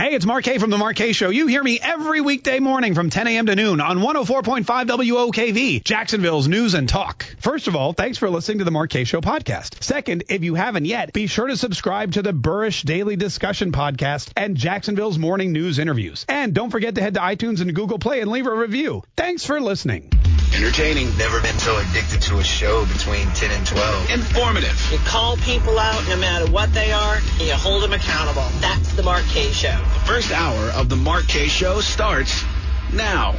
Hey, it's Mark Kaye from The Mark Kaye Show. You hear me every weekday morning from 10 a.m. to noon on 104.5 WOKV, Jacksonville's news and talk. First of all, thanks for listening to The Mark Kaye Show podcast. Second, if you haven't yet, be sure to subscribe to the Burrish Daily Discussion podcast and Jacksonville's morning news interviews. And don't forget to head to iTunes and Google Play and leave a review. Thanks for listening. Entertaining. Never been so addicted to a show between 10 and 12. Informative. You call people out no matter what they are, and you hold them accountable. That's the Mark Kaye Show. The first hour of the Mark Kaye Show starts now.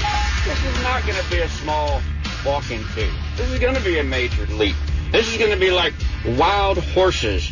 This is not going to be a small walk into. This is going to be a major leap. This is going to be like wild horses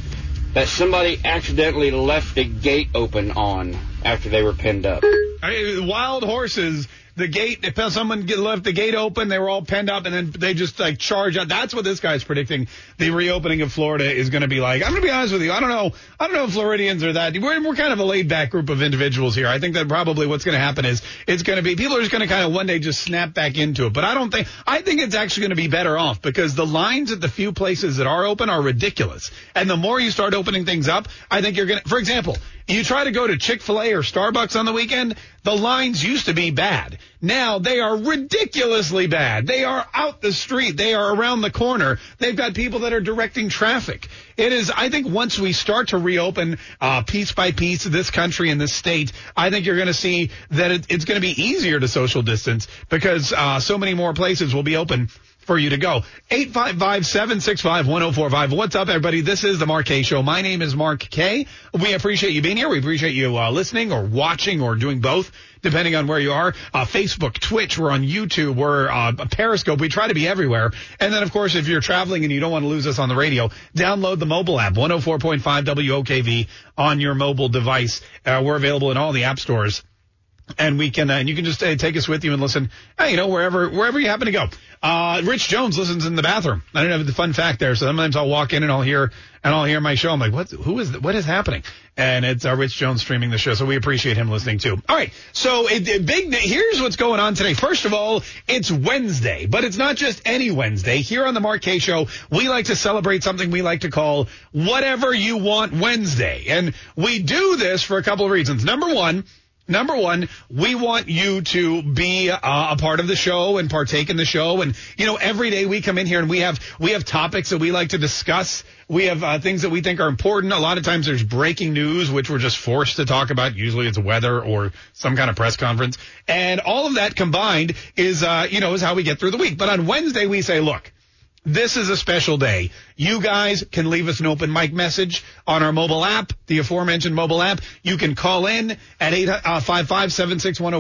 that somebody accidentally left a gate open on after they were pinned up. I mean, wild horses the gate, if someone left the gate open, they were all penned up, and then they just like charge out. That's what this guy's predicting. The reopening of Florida is going to be like. I'm going to be honest with you. I don't know. I don't know if Floridians are that. We're, we're kind of a laid back group of individuals here. I think that probably what's going to happen is it's going to be people are just going to kind of one day just snap back into it. But I don't think. I think it's actually going to be better off because the lines at the few places that are open are ridiculous. And the more you start opening things up, I think you're going to. For example, you try to go to Chick fil A or Starbucks on the weekend, the lines used to be bad. Now they are ridiculously bad. They are out the street. They are around the corner. They've got people that are directing traffic. It is, I think once we start to reopen, uh, piece by piece this country and this state, I think you're going to see that it, it's going to be easier to social distance because, uh, so many more places will be open for you to go. 855-765-1045. What's up, everybody? This is the Mark Kaye Show. My name is Mark Kaye. We appreciate you being here. We appreciate you uh, listening or watching or doing both, depending on where you are. Uh, Facebook, Twitch, we're on YouTube, we're uh, Periscope. We try to be everywhere. And then, of course, if you're traveling and you don't want to lose us on the radio, download the mobile app, 104.5 WOKV on your mobile device. Uh, we're available in all the app stores and we can uh, and you can just uh, take us with you and listen hey, you know wherever wherever you happen to go uh, rich jones listens in the bathroom i don't have the fun fact there so sometimes i'll walk in and i'll hear and i'll hear my show. I'm like what? Who is what is happening? And it's uh, rich jones streaming the show so we appreciate him listening too. All right. So it, it, big here's what's going on today. First of all it's wednesday but it's not just any wednesday. Here on the mark show we like to celebrate something we like to call whatever you want wednesday. And we do this for a couple of reasons. Number one Number one, we want you to be uh, a part of the show and partake in the show. And you know, every day we come in here and we have we have topics that we like to discuss. We have uh, things that we think are important. A lot of times there's breaking news, which we're just forced to talk about. Usually it's weather or some kind of press conference, and all of that combined is uh, you know is how we get through the week. But on Wednesday we say, look. This is a special day. You guys can leave us an open mic message on our mobile app, the aforementioned mobile app. You can call in at 855 uh, 761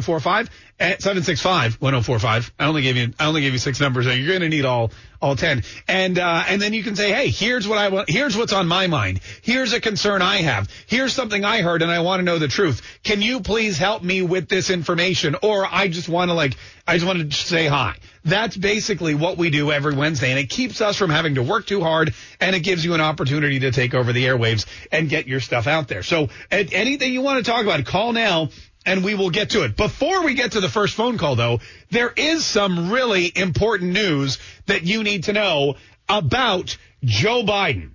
at 765 1045. I only gave you, I only gave you six numbers. So you're going to need all, all 10. And, uh, and then you can say, Hey, here's what I want. Here's what's on my mind. Here's a concern I have. Here's something I heard and I want to know the truth. Can you please help me with this information? Or I just want to like, I just want to say hi. That's basically what we do every Wednesday. And it keeps us from having to work too hard and it gives you an opportunity to take over the airwaves and get your stuff out there. So anything you want to talk about, call now and we will get to it. Before we get to the first phone call, though, there is some really important news that you need to know about Joe Biden.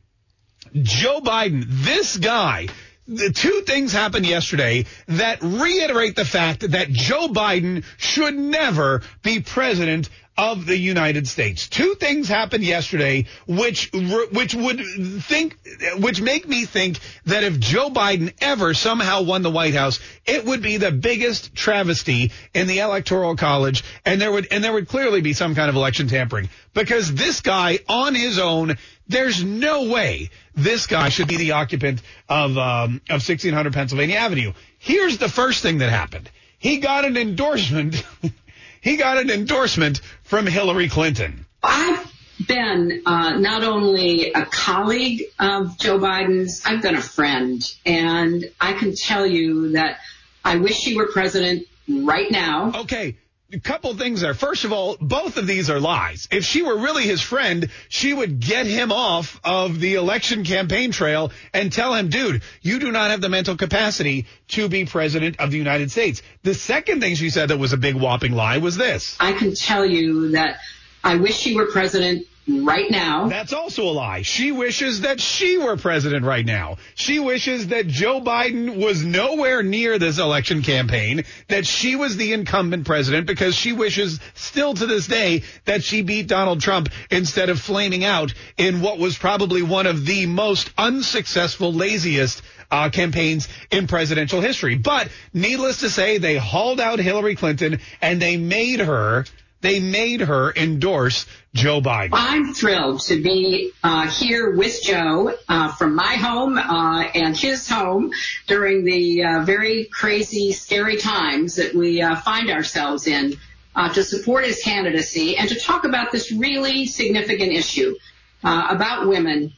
Joe Biden, this guy, the two things happened yesterday that reiterate the fact that Joe Biden should never be president of the United States. Two things happened yesterday which which would think which make me think that if Joe Biden ever somehow won the White House, it would be the biggest travesty in the electoral college and there would and there would clearly be some kind of election tampering because this guy on his own there's no way this guy should be the occupant of um, of 1600 Pennsylvania Avenue. Here's the first thing that happened. He got an endorsement he got an endorsement from Hillary Clinton. I've been uh, not only a colleague of Joe Biden's, I've been a friend. And I can tell you that I wish he were president right now. Okay. Couple things there. First of all, both of these are lies. If she were really his friend, she would get him off of the election campaign trail and tell him, dude, you do not have the mental capacity to be president of the United States. The second thing she said that was a big whopping lie was this. I can tell you that I wish she were president right now. That's also a lie. She wishes that she were president right now. She wishes that Joe Biden was nowhere near this election campaign, that she was the incumbent president because she wishes still to this day that she beat Donald Trump instead of flaming out in what was probably one of the most unsuccessful, laziest uh, campaigns in presidential history. But needless to say, they hauled out Hillary Clinton and they made her they made her endorse Joe Biden. I'm thrilled to be uh, here with Joe uh, from my home uh, and his home during the uh, very crazy, scary times that we uh, find ourselves in uh, to support his candidacy and to talk about this really significant issue about women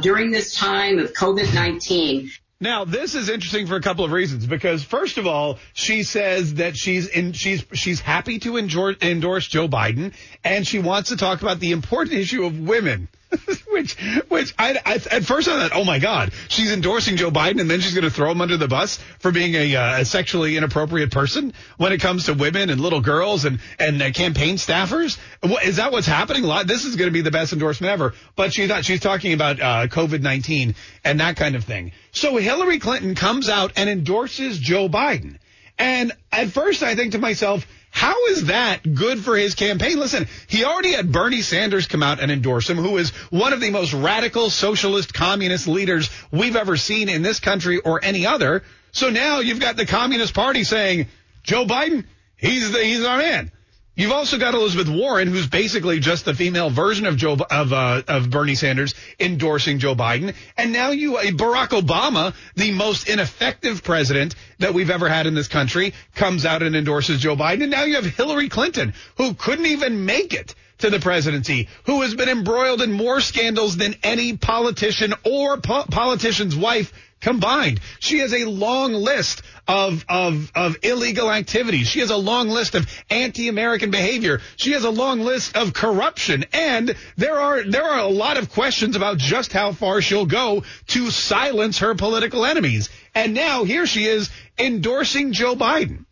during this time of COVID-19. Now, this is interesting for a couple of reasons because first of all, she says that she's in, she's she's happy to endorse, Joe Biden and she wants to talk about the important issue of women. which, which I, I, at first I thought, oh my God, she's endorsing Joe Biden and then she's going to throw him under the bus for being a, uh, a, sexually inappropriate person when it comes to women and little girls and, and uh, campaign staffers. What, is that what's happening? This is going to be the best endorsement ever. But she's not, she's talking about, uh, COVID-19 and that kind of thing. So Hillary Clinton comes out and endorses Joe Biden. And at first I think to myself, how is that good for his campaign? Listen, he already had Bernie Sanders come out and endorse him, who is one of the most radical socialist communist leaders we've ever seen in this country or any other. So now you've got the Communist Party saying, Joe Biden, he's the, he's our man. You've also got Elizabeth Warren, who's basically just the female version of Joe of uh, of Bernie Sanders endorsing Joe Biden, and now you uh, Barack Obama, the most ineffective president that we've ever had in this country, comes out and endorses Joe Biden, and now you have Hillary Clinton, who couldn't even make it to the presidency, who has been embroiled in more scandals than any politician or po- politician's wife combined. She has a long list of, of, of illegal activities. She has a long list of anti-American behavior. She has a long list of corruption. And there are, there are a lot of questions about just how far she'll go to silence her political enemies. And now here she is endorsing Joe Biden.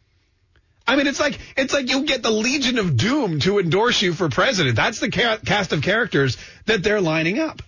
I mean, it's like it's like you get the Legion of Doom to endorse you for president. That's the ca- cast of characters that they're lining up.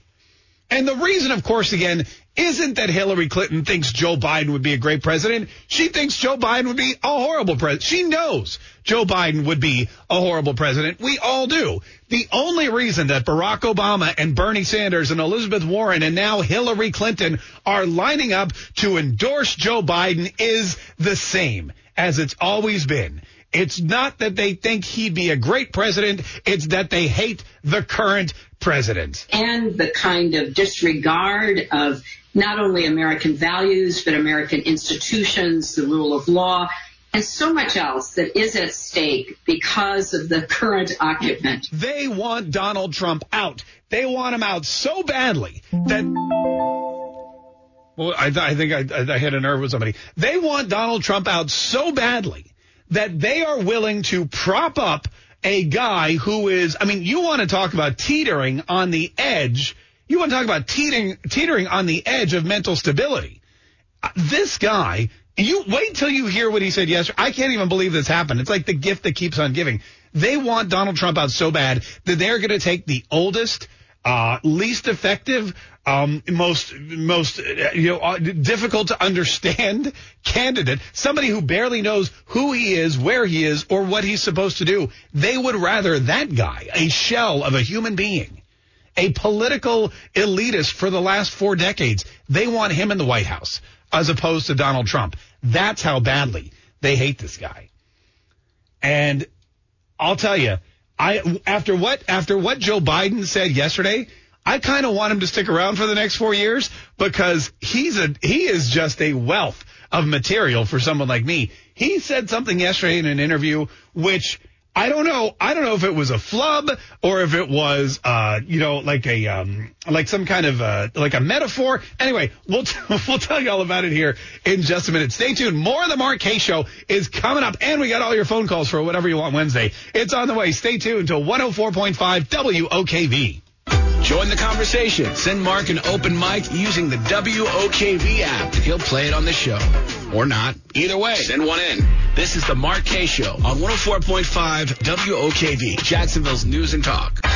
And the reason, of course, again, isn't that Hillary Clinton thinks Joe Biden would be a great president. She thinks Joe Biden would be a horrible president. She knows Joe Biden would be a horrible president. We all do. The only reason that Barack Obama and Bernie Sanders and Elizabeth Warren and now Hillary Clinton are lining up to endorse Joe Biden is the same as it's always been. It's not that they think he'd be a great president. It's that they hate the current president. And the kind of disregard of not only American values, but American institutions, the rule of law, and so much else that is at stake because of the current occupant. They want Donald Trump out. They want him out so badly that. Well, I, I think I, I hit a nerve with somebody. They want Donald Trump out so badly that they are willing to prop up a guy who is, I mean, you want to talk about teetering on the edge. You want to talk about teetering, teetering on the edge of mental stability. Uh, this guy, you wait till you hear what he said yesterday. I can't even believe this happened. It's like the gift that keeps on giving. They want Donald Trump out so bad that they're going to take the oldest, uh, least effective, um, most most you know uh, difficult to understand candidate, somebody who barely knows who he is, where he is, or what he's supposed to do. They would rather that guy, a shell of a human being, a political elitist for the last four decades. They want him in the White House as opposed to Donald Trump. That's how badly they hate this guy. And I'll tell you, I after what after what Joe Biden said yesterday, I kind of want him to stick around for the next four years because he's a he is just a wealth of material for someone like me. He said something yesterday in an interview which I don't know. I don't know if it was a flub or if it was, uh, you know, like a, um, like some kind of, uh, like a metaphor. Anyway, we'll, t- we'll tell you all about it here in just a minute. Stay tuned. More of the Mark Kaye Show is coming up and we got all your phone calls for whatever you want Wednesday. It's on the way. Stay tuned to 104.5 WOKV. Join the conversation. Send Mark an open mic using the WOKV app. He'll play it on the show. Or not. Either way, send one in. This is the Mark Kaye Show on 104.5 WOKV, Jacksonville's News and Talk.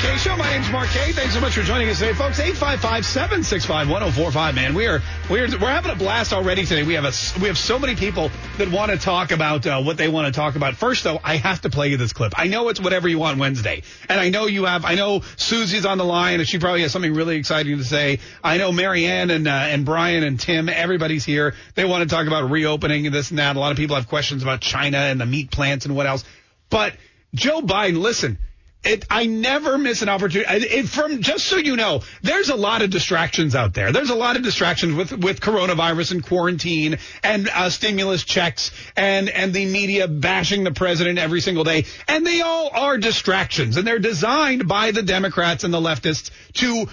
Kaye Show. My name's Mark Kaye. Thanks so much for joining us today, folks. 855-765-1045, man. We are we're we're having a blast already today. We have a we have so many people that want to talk about uh, what they want to talk about. First, though, I have to play you this clip. I know it's whatever you want Wednesday, and I know you have. I know Susie's on the line, and she probably has something really exciting to say. I know Marianne and uh, and Brian and Tim. Everybody's here. They want to talk about reopening and this and that. A lot of people have questions about China and the meat plants and what else. But Joe Biden, listen. It, I never miss an opportunity. It, from just so you know, there's a lot of distractions out there. There's a lot of distractions with with coronavirus and quarantine and uh, stimulus checks and and the media bashing the president every single day. And they all are distractions, and they're designed by the Democrats and the leftists to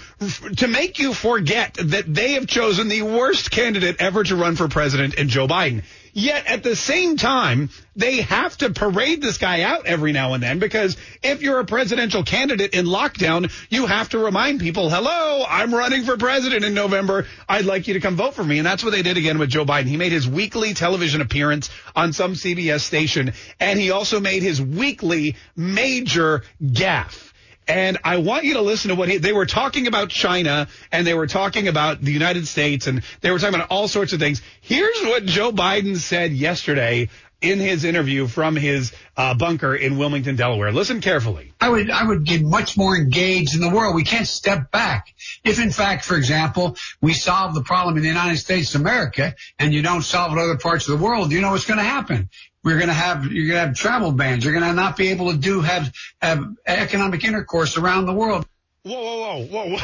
to make you forget that they have chosen the worst candidate ever to run for president in Joe Biden. Yet at the same time, they have to parade this guy out every now and then because if you're a presidential candidate in lockdown, you have to remind people, hello, I'm running for president in November. I'd like you to come vote for me. And that's what they did again with Joe Biden. He made his weekly television appearance on some CBS station and he also made his weekly major gaffe. And I want you to listen to what he, they were talking about China and they were talking about the United States and they were talking about all sorts of things. Here's what Joe Biden said yesterday in his interview from his uh, bunker in Wilmington, Delaware. Listen carefully. I would I would get much more engaged in the world. We can't step back. If in fact, for example, we solve the problem in the United States of America and you don't solve it other parts of the world, you know what's going to happen. We're going to have you're going to have travel bans. You're going to not be able to do have have economic intercourse around the world. Whoa, whoa, whoa,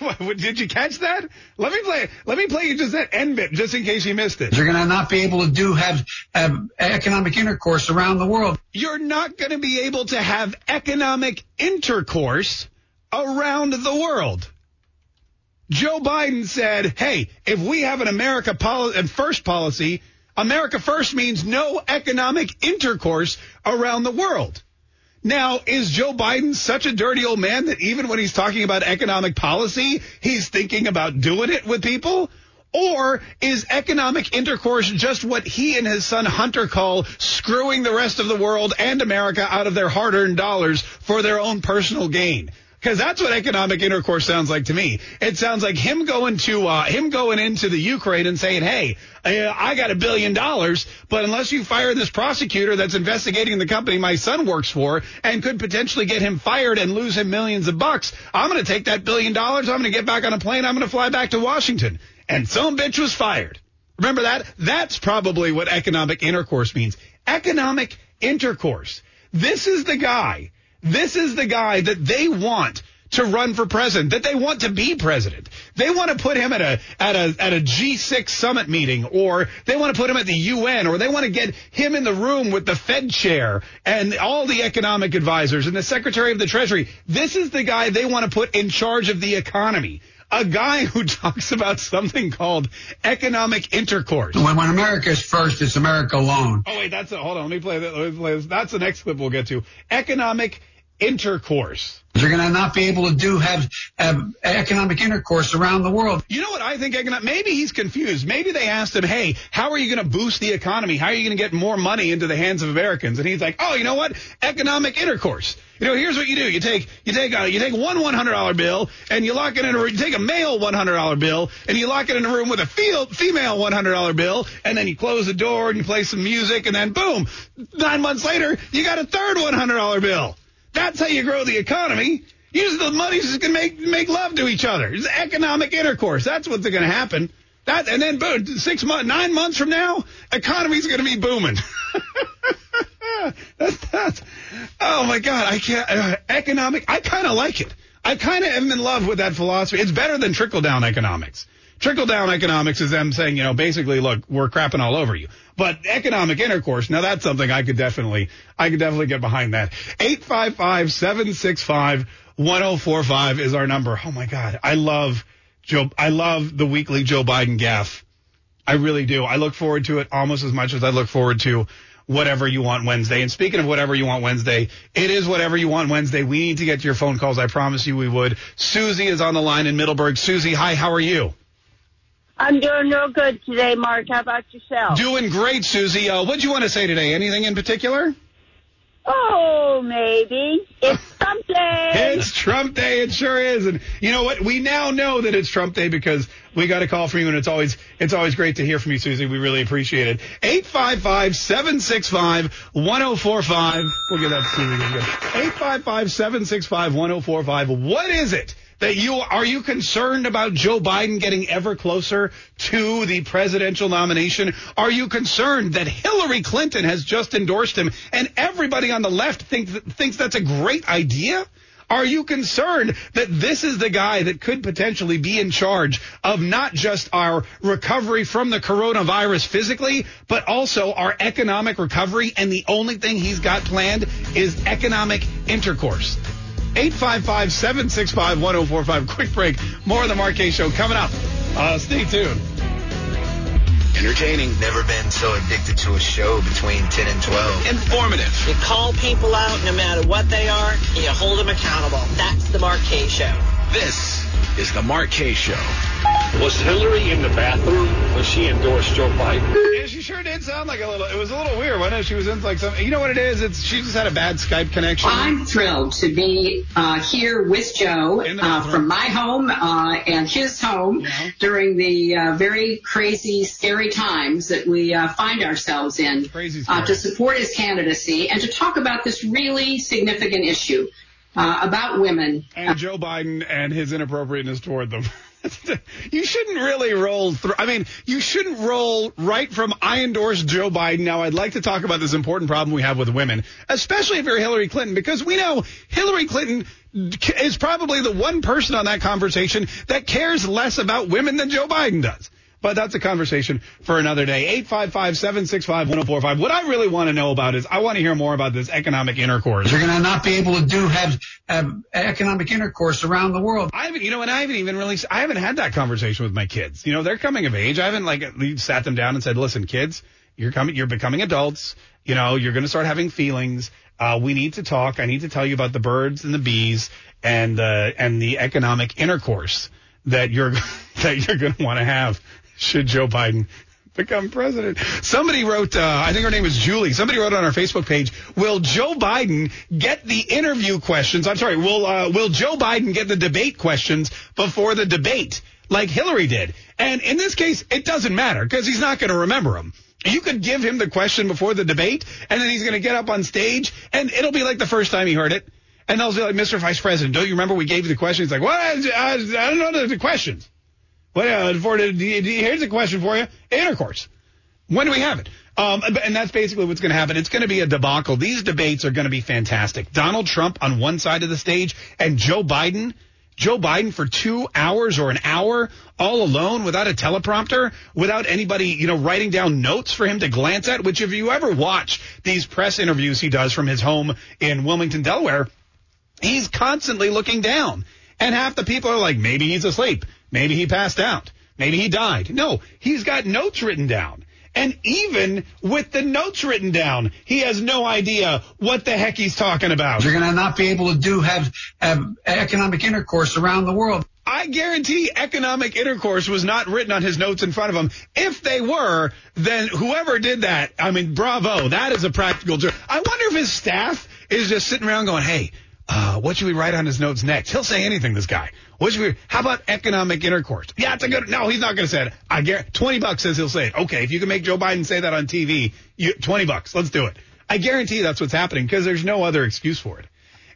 whoa! Did you catch that? Let me play. Let me play you just that end bit, just in case you missed it. You're going to not be able to do have have economic intercourse around the world. You're not going to be able to have economic intercourse around the world. Joe Biden said, "Hey, if we have an America policy and first policy, America first means no economic intercourse around the world." Now, is Joe Biden such a dirty old man that even when he's talking about economic policy, he's thinking about doing it with people? Or is economic intercourse just what he and his son Hunter call screwing the rest of the world and America out of their hard earned dollars for their own personal gain? Because that's what economic intercourse sounds like to me. It sounds like him going to uh, him going into the Ukraine and saying, "Hey, I got a billion dollars, but unless you fire this prosecutor that's investigating the company my son works for and could potentially get him fired and lose him millions of bucks, I'm going to take that billion dollars. I'm going to get back on a plane. I'm going to fly back to Washington." And some bitch was fired. Remember that? That's probably what economic intercourse means. Economic intercourse. This is the guy this is the guy that they want to run for president, that they want to be president. They want to put him at a at a at a G6 summit meeting or they want to put him at the UN or they want to get him in the room with the Fed chair and all the economic advisors and the Secretary of the Treasury. This is the guy they want to put in charge of the economy. A guy who talks about something called economic intercourse. When, when America is first, it's America alone. Oh wait, that's a, hold on. Let me play that. Let me play this. That's the next clip we'll get to. Economic intercourse. You're going to not be able to do have, have economic intercourse around the world. You know what I think? Maybe he's confused. Maybe they asked him, "Hey, how are you going to boost the economy? How are you going to get more money into the hands of Americans?" And he's like, "Oh, you know what? Economic intercourse. You know, here's what you do: you take you take a, you take one one hundred dollar bill and you lock it in a room you take a male one hundred dollar bill and you lock it in a room with a field, female one hundred dollar bill, and then you close the door and you play some music, and then boom, nine months later, you got a third one hundred dollar bill." That's how you grow the economy. Use the money so can make make love to each other. It's economic intercourse. That's what's going to happen. That and then boom, six months, nine months from now, economy's going to be booming. that's, that's, oh my God, I can't. Uh, economic, I kind of like it. I kind of am in love with that philosophy. It's better than trickle down economics. Trickle down economics is them saying, you know, basically, look, we're crapping all over you. But economic intercourse, now that's something I could definitely, I could definitely get behind that. 855-765-1045 is our number. Oh my God. I love Joe, I love the weekly Joe Biden gaffe. I really do. I look forward to it almost as much as I look forward to whatever you want Wednesday. And speaking of whatever you want Wednesday, it is whatever you want Wednesday. We need to get to your phone calls. I promise you we would. Susie is on the line in Middleburg. Susie, hi, how are you? I'm doing real good today, Mark. How about yourself? Doing great, Susie. Uh, what do you want to say today? Anything in particular? Oh, maybe. It's Trump Day. It's Trump Day. It sure is. And you know what? We now know that it's Trump Day because we got a call from you, and it's always it's always great to hear from you, Susie. We really appreciate it. 855-765-1045. We'll get that to Susie. 855-765-1045. What is it? That you are you concerned about Joe Biden getting ever closer to the presidential nomination? Are you concerned that Hillary Clinton has just endorsed him and everybody on the left thinks thinks that's a great idea? Are you concerned that this is the guy that could potentially be in charge of not just our recovery from the coronavirus physically, but also our economic recovery? And the only thing he's got planned is economic intercourse. 855 765 1045. Quick break. More of the Mark Kaye Show coming up. Uh, stay tuned. Entertaining. Never been so addicted to a show between 10 and 12. Informative. You call people out no matter what they are, and you hold them accountable. That's the Mark Kaye Show. This is the Mark Kaye Show. Was Hillary in the bathroom when she endorsed Joe Biden? Sound like a little. It was a little weird, wasn't it? She was in like some. You know what it is? It's she just had a bad Skype connection. I'm thrilled to be uh, here with Joe uh, from my home uh, and his home Yeah. during the uh, very crazy, scary times that we uh, find ourselves in Crazy uh, to support his candidacy and to talk about this really significant issue uh, about women. and Joe Biden and his inappropriateness toward them. you shouldn't really roll through. I mean, you shouldn't roll right from I endorse Joe Biden. Now, I'd like to talk about this important problem we have with women, especially if you're Hillary Clinton, because we know Hillary Clinton is probably the one person on that conversation that cares less about women than Joe Biden does. But that's a conversation for another day. 855-765-1045. What I really want to know about is I want to hear more about this economic intercourse. You're going to not be able to do have, have economic intercourse around the world. I haven't, you know, and I haven't even really, I haven't had that conversation with my kids. You know, they're coming of age. I haven't like sat them down and said, listen, kids, you're coming, you're becoming adults. You know, you're going to start having feelings. Uh, we need to talk. I need to tell you about the birds and the bees and, uh, and the economic intercourse that you're, that you're going to want to have should Joe Biden become president. Somebody wrote, uh, I think her name is Julie. Somebody wrote on our Facebook page, will Joe Biden get the interview questions? I'm sorry, will, uh, will Joe Biden get the debate questions before the debate like Hillary did? And in this case, it doesn't matter because he's not going to remember them. You could give him the question before the debate and then he's going to get up on stage and it'll be like the first time he heard it. And they'll be like, Mr. Vice President, don't you remember we gave you the questions? He's like, what? I, I don't know the questions. Well, uh, here's a question for you: intercourse. When do we have it? Um, and that's basically what's going to happen. It's going to be a debacle. These debates are going to be fantastic. Donald Trump on one side of the stage and Joe Biden. Joe Biden for two hours or an hour all alone without a teleprompter, without anybody, you know, writing down notes for him to glance at, which if you ever watch these press interviews he does from his home in Wilmington, Delaware, he's constantly looking down. And half the people are like, maybe he's asleep. Maybe he passed out. Maybe he died. No, he's got notes written down. And even with the notes written down, he has no idea what the heck he's talking about. You're going to not be able to do have, have economic intercourse around the world. I guarantee economic intercourse was not written on his notes in front of him. If they were, then whoever did that, I mean, bravo. That is a practical joke. I wonder if his staff is just sitting around going, hey, uh, what should we write on his notes next? He'll say anything, this guy. What should we, how about economic intercourse? Yeah, it's a good, no, he's not going to say it. I guarantee, 20 bucks says he'll say it. Okay, if you can make Joe Biden say that on TV, you, 20 bucks, let's do it. I guarantee that's what's happening because there's no other excuse for it.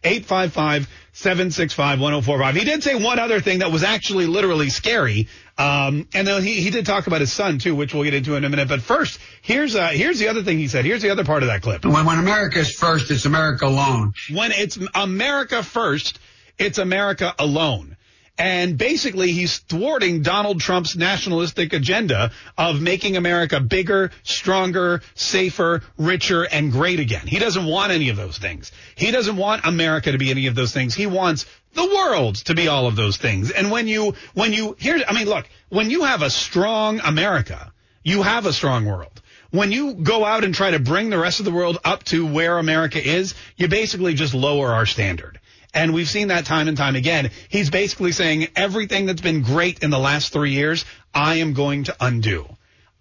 855-765-1045. He did say one other thing that was actually literally scary. Um, and then he, he did talk about his son too, which we'll get into in a minute. But first, here's, uh, here's the other thing he said. Here's the other part of that clip. When, when America is first, it's America alone. When it's America first, it's America alone. And basically, he's thwarting Donald Trump's nationalistic agenda of making America bigger, stronger, safer, richer, and great again. He doesn't want any of those things. He doesn't want America to be any of those things. He wants the world to be all of those things. And when you, when you, here, I mean, look, when you have a strong America, you have a strong world. When you go out and try to bring the rest of the world up to where America is, you basically just lower our standard. And we've seen that time and time again. He's basically saying everything that's been great in the last three years, I am going to undo.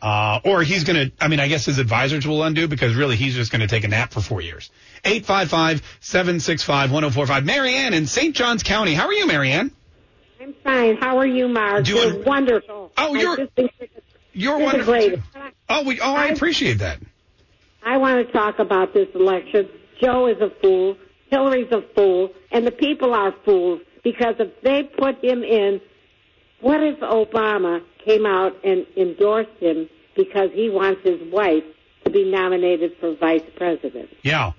Uh, or he's going to, I mean, I guess his advisors will undo because really he's just going to take a nap for four years. 855-765-1045. Marianne in St. Johns County. How are you, Marianne? I'm fine. How are you, Mark? Doing- You're wonderful. Oh, I you're- think you're the- You're you're the wonderful. Oh, we, oh, I appreciate that. I want to talk about this election. Joe is a fool. Hillary's a fool. And the people are fools because if they put him in, what if Obama came out and endorsed him because he wants his wife to be nominated for vice president? Yeah.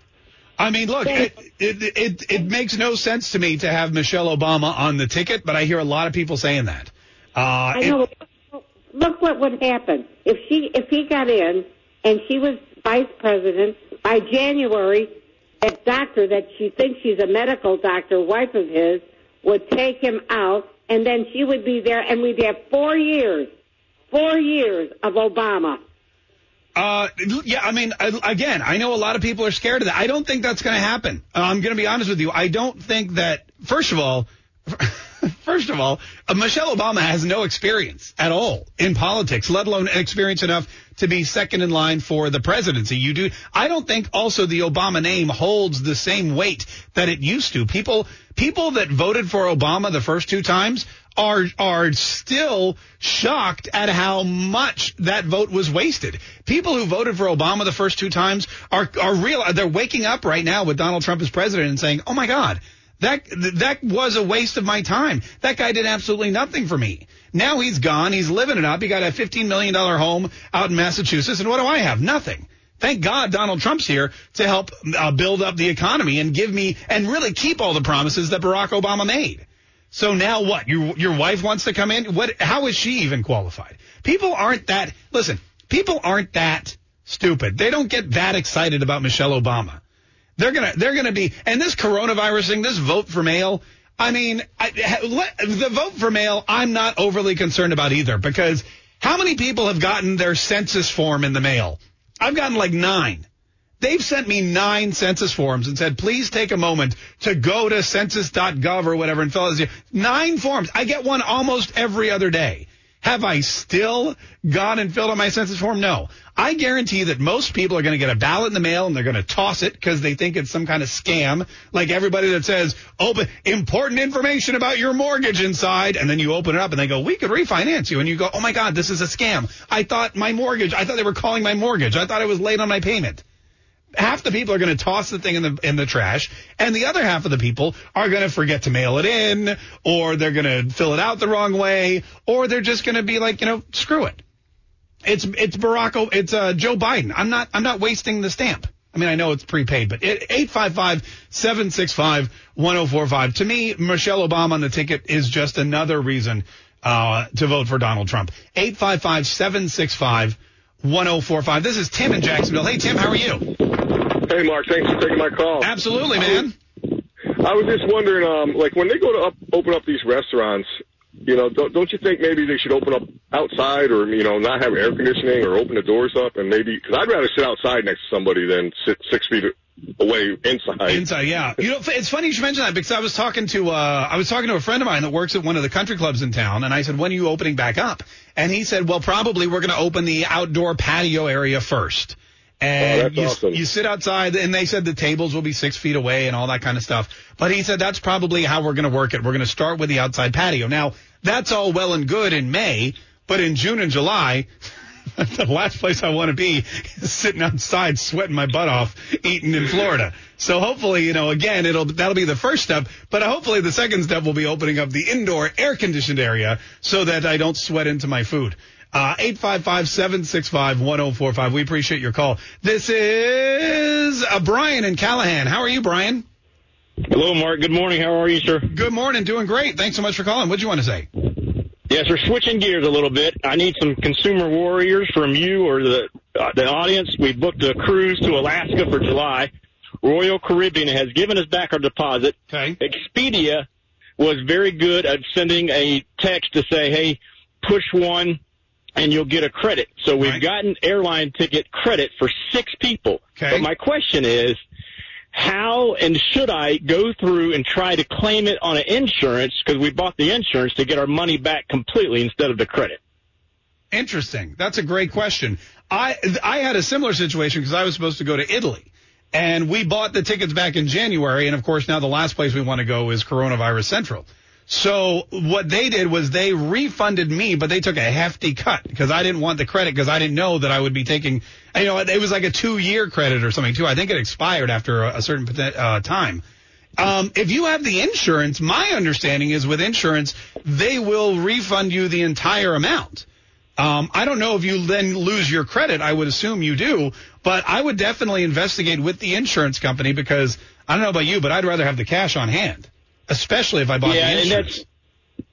I mean, look, it, it, it, it makes no sense to me to have Michelle Obama on the ticket, but I hear a lot of people saying that. Uh, I know. Look what would happen if she if he got in and she was vice president by January. That doctor that she thinks she's a medical doctor, wife of his, would take him out, and then she would be there, and we'd have four years, four years of Obama. Uh, yeah, I mean, again, I know a lot of people are scared of that. I don't think that's going to happen. I'm going to be honest with you. I don't think that, first of all, first of all, uh, Michelle Obama has no experience at all in politics, let alone experience enough to be second in line for the presidency. You do. I don't think also the Obama name holds the same weight that it used to. People, people that voted for Obama the first two times are are still shocked at how much that vote was wasted. People who voted for Obama the first two times are are real. They're waking up right now with Donald Trump as president and saying, "Oh my God." That that was a waste of my time. That guy did absolutely nothing for me. Now he's gone. He's living it up. He got a $15 million home out in Massachusetts. And what do I have? Nothing. Thank God Donald Trump's here to help uh, build up the economy and give me and really keep all the promises that Barack Obama made. So now what? Your your wife wants to come in? What? How is she even qualified? People aren't that. Listen, people aren't that stupid. They don't get that excited about Michelle Obama. They're gonna they're gonna be and this coronavirus thing, this vote for mail. I mean, I, let- the vote for mail, I'm not overly concerned about either because how many people have gotten their census form in the mail? I've gotten like nine. They've sent me nine census forms and said, please take a moment to go to census.gov or whatever and fill out. Nine forms. I get one almost every other day. Have I still gone and filled out my census form? No. I guarantee that most people are going to get a ballot in the mail and they're going to toss it because they think it's some kind of scam. Like everybody that says, oh, open important information about your mortgage inside. And then you open it up and they go, we could refinance you. And you go, oh my God, this is a scam. I thought my mortgage, I thought they were calling my mortgage. I thought I was late on my payment half the people are going to toss the thing in the in the trash, and the other half of the people are going to forget to mail it in, or they're going to fill it out the wrong way, or they're just going to be like, you know, screw it. It's it's Barack, O- it's uh, Joe Biden. I'm not I'm not wasting the stamp. I mean, I know it's prepaid, but it, 855-765-1045. To me, Michelle Obama on the ticket is just another reason uh, to vote for Donald Trump. 855-765 1045. This is Tim in Jacksonville. Hey, Tim, how are you? Hey, Mark, thanks for taking my call. Absolutely, man. I was just wondering, um, like when they go to up, open up these restaurants, you know, don't, don't you think maybe they should open up outside or, you know, not have air conditioning or open the doors up and maybe, because I'd rather sit outside next to somebody than sit six feet away inside. Inside, yeah. You know, it's funny you should mention that because I was talking to uh, I was talking to a friend of mine that works at one of the country clubs in town, and I said, "When are you opening back up?" And he said, "Well, probably we're going to open the outdoor patio area first. And Oh, that's you, awesome. you sit outside, and they said the tables will be six feet away and all that kind of stuff. But he said that's probably how we're going to work it. We're going to start with the outside patio. Now, that's all well and good in May, but in June and July, the last place I want to be is sitting outside sweating my butt off eating in Florida. So hopefully, you know, again, it'll that'll be the first step, but hopefully the second step will be opening up the indoor air conditioned area so that I don't sweat into my food. Uh, 855-765-1045. We appreciate your call. This is uh, Brian in Callahan. How are you, Brian? Hello, Mark. Good morning. How are you, sir? Good morning. Doing great. Thanks so much for calling. What'd you want to say? Yes, we're switching gears a little bit. I need some consumer warriors from you or the uh, the audience. We booked a cruise to Alaska for July. Royal Caribbean has given us back our deposit. Okay. Expedia was very good at sending a text to say, "Hey, push one, and you'll get a credit." So we've gotten airline ticket credit for six people. Okay. But my question is, how and should I go through and try to claim it on an insurance because we bought the insurance to get our money back completely instead of the credit? Interesting. That's a great question. I I had a similar situation because I was supposed to go to Italy, and we bought the tickets back in January, and of course now the last place we want to go is Coronavirus Central. So what they did was they refunded me, but they took a hefty cut because I didn't want the credit because I didn't know that I would be taking, you know, it was like a two year credit or something too. I think it expired after a, certain uh, time. Um, if you have the insurance, my understanding is with insurance, they will refund you the entire amount. Um, I don't know if you then lose your credit. I would assume you do, but I would definitely investigate with the insurance company because I don't know about you, but I'd rather have the cash on hand, especially if I bought yeah, the and that's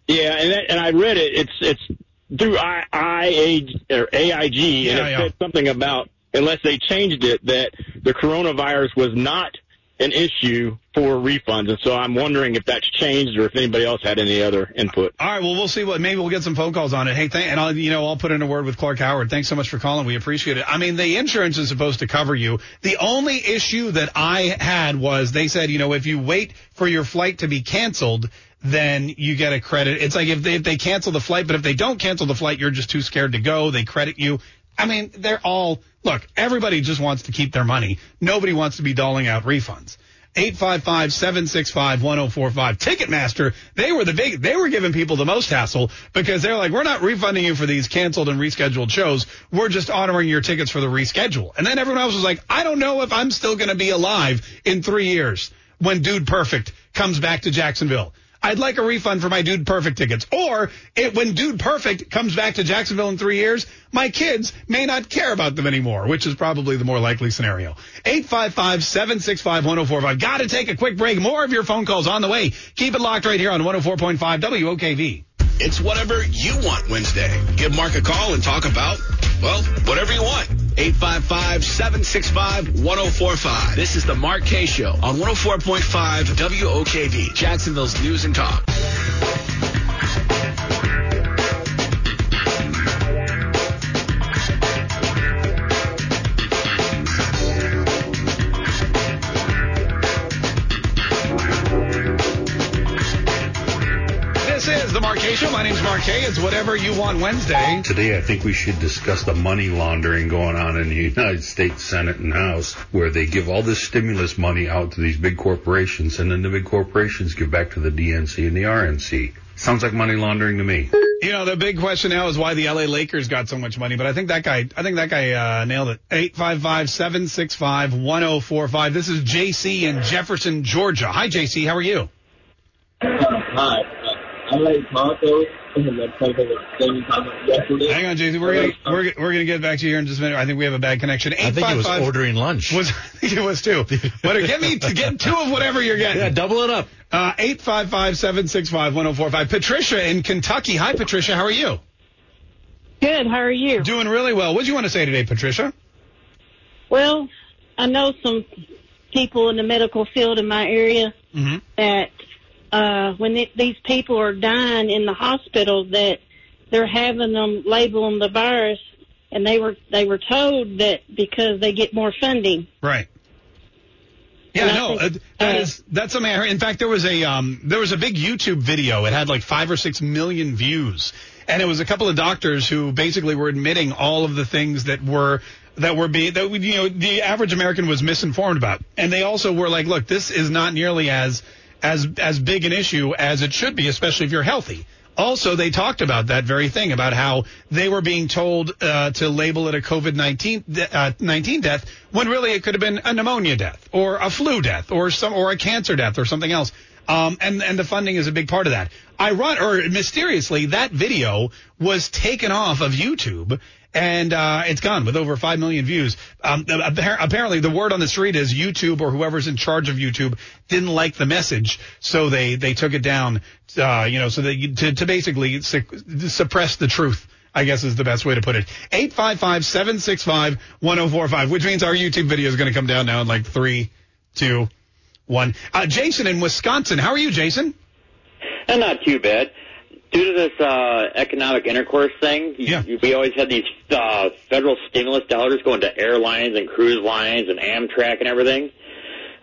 yeah, and that, and I read it. It's it's through I, IA or AIG, Yeah, and it yeah. said something about unless they changed it that the coronavirus was not an issue for refunds, and so I'm wondering if that's changed or if anybody else had any other input. All right, well, we'll see what. Maybe we'll get some phone calls on it. Hey, thank, and I'll, you know, I'll put in a word with Clark Howard. Thanks so much for calling. We appreciate it. I mean, the insurance is supposed to cover you. The only issue that I had was they said, you know, if you wait for your flight to be canceled, then you get a credit. It's like if they, if they cancel the flight, but if they don't cancel the flight, you're just too scared to go. They credit you. I mean, they're all look. Everybody just wants to keep their money. Nobody wants to be doling out refunds. 855-765-1045. Ticketmaster, they were the big, they were giving people the most hassle because they're like, we're not refunding you for these canceled and rescheduled shows. We're just honoring your tickets for the reschedule. And then everyone else was like, I don't know if I'm still going to be alive in three years when Dude Perfect comes back to Jacksonville. I'd like a refund for my Dude Perfect tickets. Or it, when Dude Perfect comes back to Jacksonville in three years, my kids may not care about them anymore, which is probably the more likely scenario. 855-765-1045. Got to take a quick break. More of your phone calls on the way. Keep it locked right here on 104.5 WOKV. It's whatever you want Wednesday. Give Mark a call and talk about, well, whatever you want. 855-765-1045. This is the Mark Kaye Show on 104.5 WOKV, Jacksonville's News and Talk. This is the Mark Kaye Show. My name's Mark Kaye. It's whatever you want Wednesday. Today, I think we should discuss the money laundering going on in the United States Senate and House, where they give all this stimulus money out to these big corporations, and then the big corporations give back to the DNC and the RNC. Sounds like money laundering to me. You know, the big question now is why the LA Lakers got so much money, but I think that guy, I think that guy, uh, nailed it. 855-765-1045. This is JC in Jefferson, Georgia. Hi, JC. How are you? Hi. I like tacos and that's kind of the thing yesterday. Hang on, JC. We're gonna, we're, gonna- we're gonna get back to you here in just a minute. I think we have a bad connection. I think he was ordering lunch. Was, I think it was too. But get me, to get two of whatever you're getting. Yeah, double it up. Uh, 855-765-1045. Patricia in Kentucky. Hi, Patricia. How are you? Good. How are you? Doing really well. What do you want to say today, Patricia? Well, I know some people in the medical field in my area Mm-hmm. that uh, when it, these people are dying in the hospital, that they're having them label them the virus, and they were they were told that because they get more funding. Right. Yeah, no, think, uh, that uh, that's something I heard. In fact, there was a um there was a big YouTube video. It had like five or six million views, and it was a couple of doctors who basically were admitting all of the things that were that were being that you know the average American was misinformed about, and they also were like, look, this is not nearly as as as big an issue as it should be, especially if you're healthy. Also, they talked about that very thing about how they were being told uh, to label it a COVID 19 de- uh, 19 death when really it could have been a pneumonia death or a flu death or some or a cancer death or something else. Um, and and the funding is a big part of that. I run or mysteriously that video was taken off of YouTube and uh, it's gone with over five million views. Um, apparently, the word on the street is YouTube or whoever's in charge of YouTube didn't like the message, so they they took it down. Uh, you know, so they to, to basically su- suppress the truth. I guess is the best way to put it. 855-765-1045, which means our YouTube video is going to come down now in like three, two, one. Uh, Jason in Wisconsin. How are you, Jason? And not too bad due to this uh, economic intercourse thing, yeah. you, we always had these uh, federal stimulus dollars going to airlines and cruise lines and Amtrak and everything.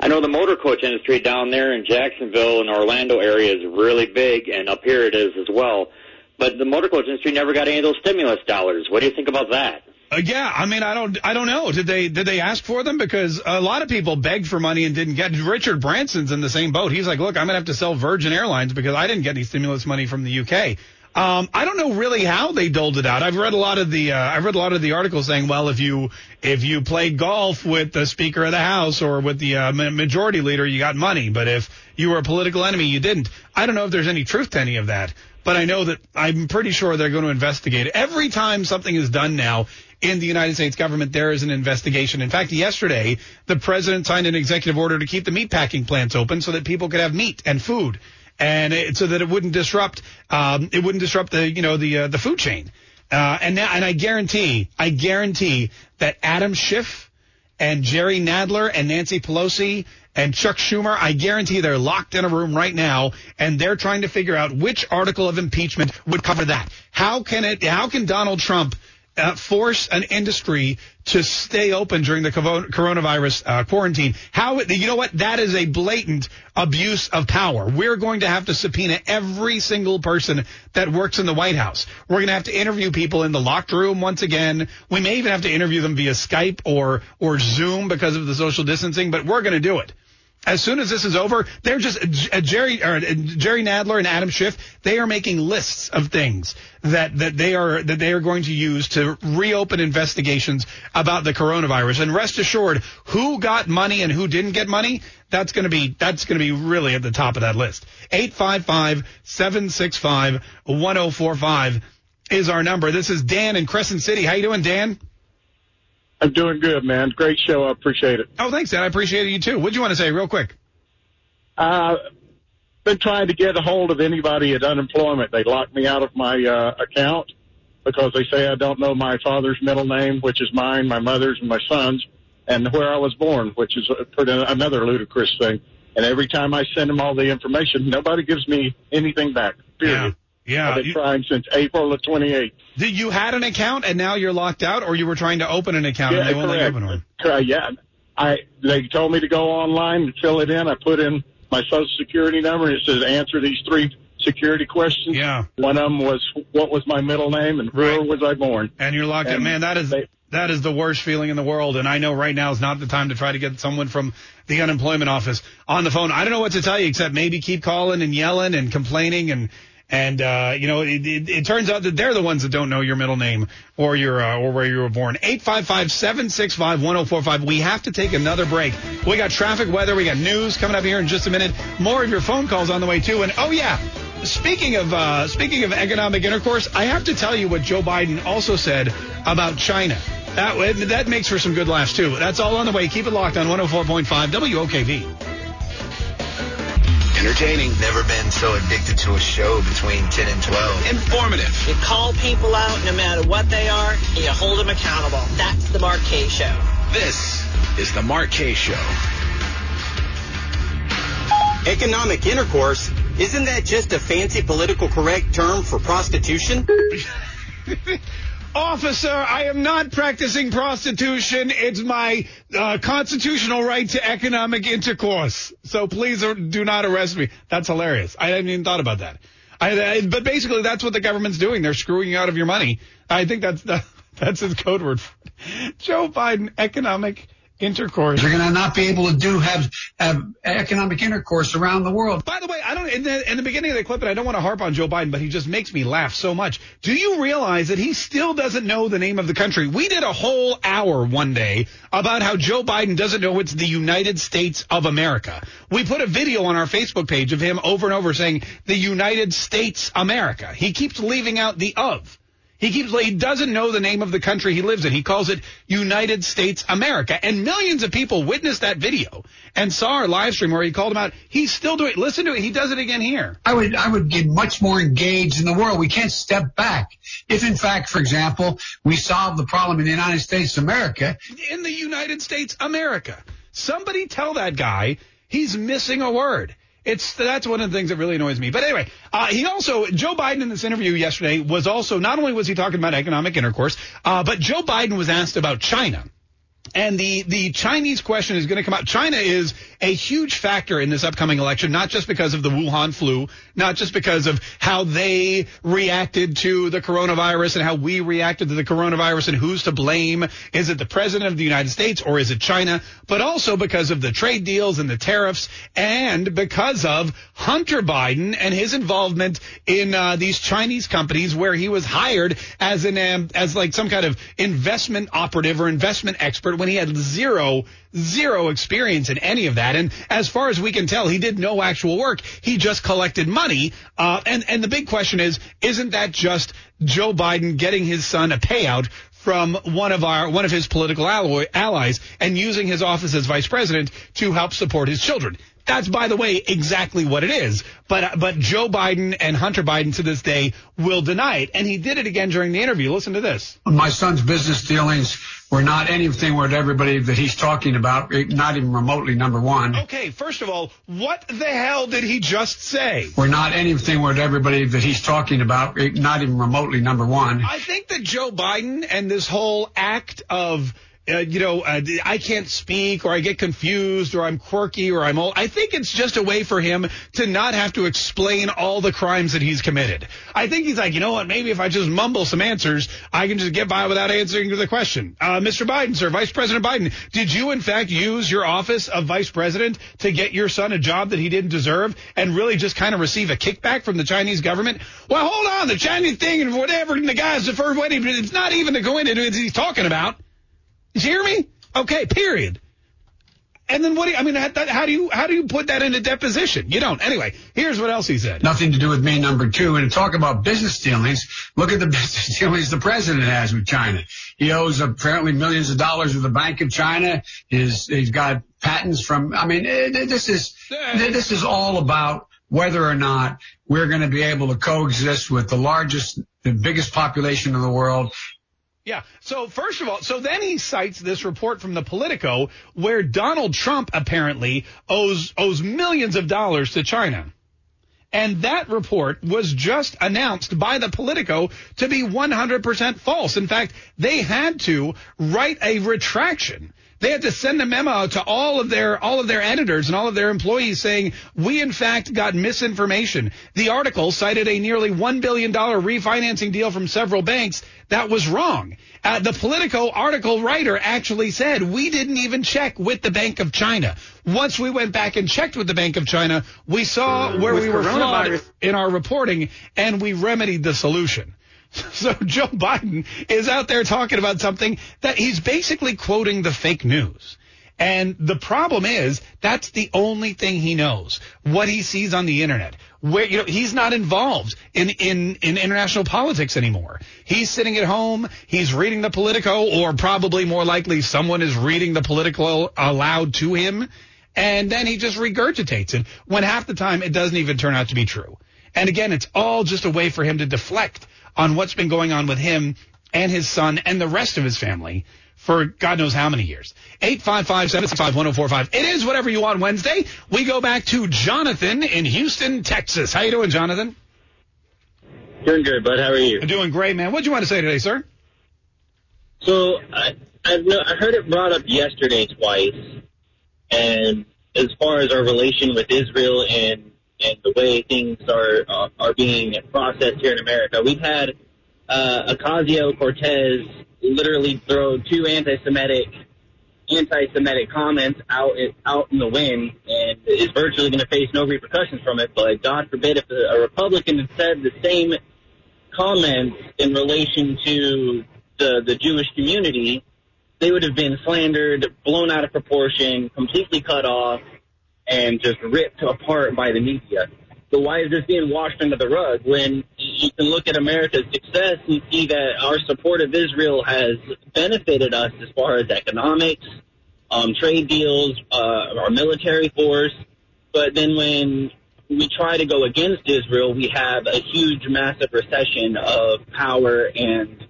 I know the motor coach industry down there in Jacksonville and Orlando area is really big, and up here it is as well. But the motor coach industry never got any of those stimulus dollars. What do you think about that? Uh, yeah, I mean, I don't, I don't know. Did they, did they ask for them? Because a lot of people begged for money and didn't get. Richard Branson's in the same boat. He's like, look, I'm gonna have to sell Virgin Airlines because I didn't get any stimulus money from the UK. Um, I don't know really how they doled it out. I've read a lot of the, uh, I've read a lot of the articles saying, well, if you, if you played golf with the Speaker of the House or with the uh, Majority Leader, you got money. But if you were a political enemy, you didn't. I don't know if there's any truth to any of that but I know that I'm pretty sure they're going to investigate. Every time something is done now in the United States government, there is an investigation. In fact, yesterday, the president signed an executive order to keep the meatpacking plants open so that people could have meat and food, and it, so that it wouldn't disrupt, um, it wouldn't disrupt the, you know, the uh, the food chain. Uh, and now, and I guarantee, I guarantee that Adam Schiff and Jerry Nadler and Nancy Pelosi and Chuck Schumer, I guarantee they're locked in a room right now and they're trying to figure out which article of impeachment would cover that. How can it, how can Donald Trump uh, force an industry to stay open during the coronavirus uh, quarantine. How you know what? That is a blatant abuse of power. We're going to have to subpoena every single person that works in the White House. We're going to have to interview people in the locked room once again. We may even have to interview them via Skype or or Zoom because of the social distancing, but we're going to do it as soon as this is over, they're just uh, Jerry or uh, Jerry Nadler and Adam Schiff. They are making lists of things that that they are that they are going to use to reopen investigations about the coronavirus. And rest assured, who got money and who didn't get money, that's going to be that's going to be really at the top of that list. 855-765-1045 is our number. This is Dan in Crescent City. How you doing, Dan? I'm doing good, man. Great show. I appreciate it. Oh, thanks, Dan. I appreciate you too. What'd you want to say, real quick? Uh, been trying to get a hold of anybody at unemployment. They locked me out of my uh, account because they say I don't know my father's middle name, which is mine, my mother's, and my son's, and where I was born, which is another ludicrous thing. And every time I send them all the information, nobody gives me anything back. Period. Yeah, I've been you, trying since April of 28. Did you had an account and now you're locked out, or you were trying to open an account yeah, and they won't let you open one? Yeah, I they told me to go online and fill it in. I put in my social security number and it says answer these three security questions. Yeah. One of them was what was my middle name and where was I born. And you're locked and in. Man, that is they, that is the worst feeling in the world. And I know right now is not the time to try to get someone from the unemployment office on the phone. I don't know what to tell you except maybe keep calling and yelling and complaining and and, uh, you know, it, it, it, turns out that they're the ones that don't know your middle name or your, uh, or where you were born. 855-765-1045. We have to take another break. We got traffic, weather, we got news coming up here in just a minute. More of your phone calls on the way too. And oh yeah, speaking of, uh, speaking of economic intercourse, I have to tell you what Joe Biden also said about China. That, that makes for some good laughs too. That's all on the way. Keep it locked on 104.5 WOKV entertaining. Never been so addicted to a show between 10 and 12. Informative. You call people out no matter what they are, and you hold them accountable. That's the Mark Kaye Show. This is the Mark Kaye Show. Economic intercourse, isn't that just a fancy political correct term for prostitution? Officer, I am not practicing prostitution. It's my uh, constitutional right to economic intercourse. So please do not arrest me. That's hilarious. I hadn't even thought about that. I, I, but basically, that's what the government's doing. They're screwing you out of your money. I think that's that's his code word. Joe Biden, economic intercourse. You're going to not be able to do have, have economic intercourse around the world. By the way, I don't in the, in the beginning of the clip, and I don't want to harp on Joe Biden, but he just makes me laugh so much. Do you realize that he still doesn't know the name of the country? We did a whole hour one day about how Joe Biden doesn't know it's the United States of America. We put a video on our Facebook page of him over and over saying the United States America. He keeps leaving out the of. He keeps he doesn't know the name of the country he lives in. He calls it United States America. And millions of people witnessed that video and saw our live stream where he called him out. He's still doing listen to it. He does it again here. I would I would get much more engaged in the world. We can't step back. If in fact, for example, we solve the problem in the United States of America. In the United States America. Somebody tell that guy he's missing a word. It's that's one of the things that really annoys me. But anyway, uh, he also Joe Biden in this interview yesterday was also not only was he talking about economic intercourse, uh, but Joe Biden was asked about China. And the, the Chinese question is going to come out. China is a huge factor in this upcoming election, not just because of the Wuhan flu, not just because of how they reacted to the coronavirus and how we reacted to the coronavirus and who's to blame. Is it the president of the United States or is it China? But also because of the trade deals and the tariffs and because of Hunter Biden and his involvement in uh, these Chinese companies where he was hired as an, um, as like some kind of investment operative or investment expert when he had zero, zero experience in any of that. And as far as we can tell, he did no actual work. He just collected money. Uh, and, and the big question is, isn't that just Joe Biden getting his son a payout from one of our one of his political alloy, allies and using his office as vice president to help support his children. That's, by the way, exactly what it is. But but Joe Biden and Hunter Biden to this day will deny it, and he did it again during the interview. Listen to this. My son's business dealings were not anything with everybody that he's talking about, eh, not even remotely number one. Okay, first of all, what the hell did he just say? We're not anything with everybody that he's talking about, eh, not even remotely number one. I think that Joe Biden and this whole act of uh, you know, uh, I can't speak or I get confused or I'm quirky or I'm old. I think it's just a way for him to not have to explain all the crimes that he's committed. I think he's like, you know what? Maybe if I just mumble some answers, I can just get by without answering the question. Uh, Mr. Biden, sir, Vice President Biden, did you in fact use your office of Vice President to get your son a job that he didn't deserve and really just kind of receive a kickback from the Chinese government? Well, hold on. The Chinese thing and whatever, and the guy's deferred wedding, it's not even the what he's talking about. You hear me? Okay, period. And then what do you, I mean, how do you, how do you put that in a deposition? You don't. Anyway, here's what else he said. Nothing to do with me, number two. And to talk about business dealings. Look at the business dealings the president has with China. He owes apparently millions of dollars to the Bank of China. His, he's got patents from, I mean, eh, this is, this is all about whether or not we're going to be able to coexist with the largest, the biggest population in the world yeah. So first of all, so then he cites this report from the Politico where Donald Trump apparently owes owes millions of dollars to China. And that report was just announced by the Politico to be 100% false. In fact, they had to write a retraction they had to send a memo to all of their all of their editors and all of their employees saying we in fact got misinformation. The article cited a nearly one billion dollar refinancing deal from several banks that was wrong. Uh, the Politico article writer actually said we didn't even check with the Bank of China. Once we went back and checked with the Bank of China, we saw where with we were flawed in our reporting and we remedied the solution. So Joe Biden is out there talking about something that he's basically quoting the fake news. And the problem is that's the only thing he knows. What he sees on the internet. Where you know he's not involved in in in international politics anymore. He's sitting at home, he's reading the Politico or probably more likely someone is reading the Politico aloud to him and then he just regurgitates it when half the time it doesn't even turn out to be true. And again, it's all just a way for him to deflect on what's been going on with him and his son and the rest of his family for God knows how many years. 855-765-1045. It is whatever you want Wednesday. We go back to Jonathan in Houston, Texas. How you doing, Jonathan? Doing good, bud. How are you? Doing great, man. What do you want to say today, sir? So I I, I heard it brought up yesterday twice, and as far as our relation with Israel and and the way things are uh, are being processed here in America. We've had uh, Ocasio Cortez literally throw two anti-Semitic anti-Semitic comments out out in the wind, and is virtually going to face no repercussions from it. But God forbid if a, a Republican had said the same comments in relation to the the Jewish community, they would have been slandered, blown out of proportion, completely cut off, and just ripped apart by the media. So why is this being washed under the rug when you can look at America's success and see that our support of Israel has benefited us as far as economics, um, trade deals, uh, our military force. But then when we try to go against Israel, we have a huge, massive recession of power and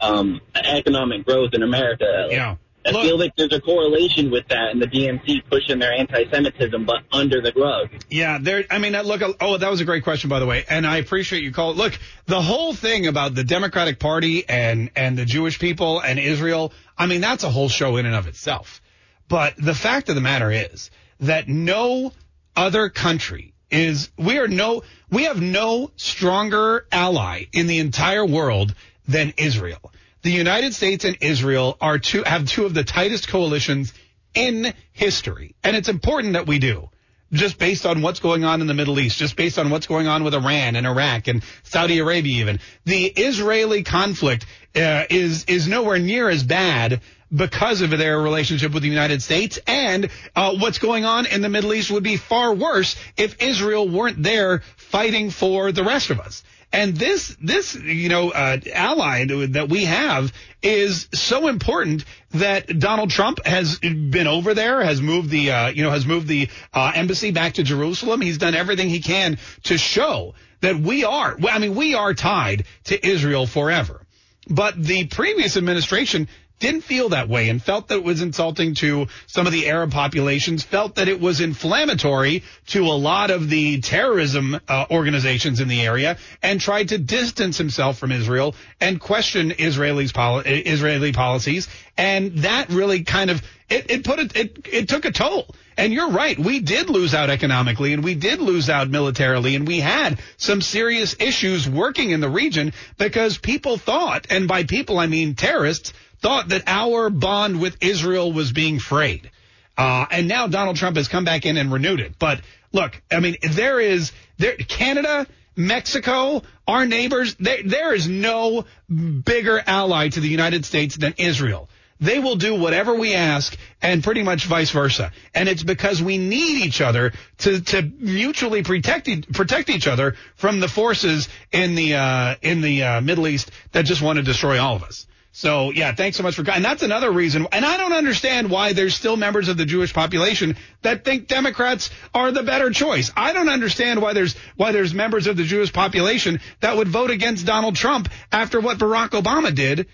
um, economic growth in America. Yeah. I feel like there's a correlation with that and the DNC pushing their anti-Semitism, but under the rug. Yeah, there. I mean, uh, look. Uh, oh, that was a great question, by the way, and I appreciate you call. Look, the whole thing about the Democratic Party and and the Jewish people and Israel. I mean, that's a whole show in and of itself. But the fact of the matter is that no other country is. We are no. We have no stronger ally in the entire world than Israel. The United States and Israel are two have two of the tightest coalitions in history, and it's important that we do. Just based on what's going on in the Middle East, just based on what's going on with Iran and Iraq and Saudi Arabia, even the Israeli conflict uh, is is nowhere near as bad because of their relationship with the United States. And uh, what's going on in the Middle East would be far worse if Israel weren't there fighting for the rest of us. And this, this, you know, uh, ally that we have is so important that Donald Trump has been over there, has moved the, uh, you know, has moved the uh, embassy back to Jerusalem. He's done everything he can to show that we are, I mean, we are tied to Israel forever. But the previous administration didn't feel that way and felt that it was insulting to some of the Arab populations, felt that it was inflammatory to a lot of the terrorism uh, organizations in the area, and tried to distance himself from Israel and question Israelis poli- Israeli policies. And that really kind of it, it put it, it it took a toll. And you're right, we did lose out economically, and we did lose out militarily, and we had some serious issues working in the region because people thought, and by people I mean terrorists thought that our bond with Israel was being frayed. Uh, and now Donald Trump has come back in and renewed it. But look, I mean, there is there Canada, Mexico, our neighbors. There, there is no bigger ally to the United States than Israel. They will do whatever we ask, and pretty much vice versa. And it's because we need each other to to mutually protect protect each other from the forces in the uh, in the uh, Middle East that just want to destroy all of us. So yeah, thanks so much for and that's another reason. And I don't understand why there's still members of the Jewish population that think Democrats are the better choice. I don't understand why there's why there's members of the Jewish population that would vote against Donald Trump after what Barack Obama did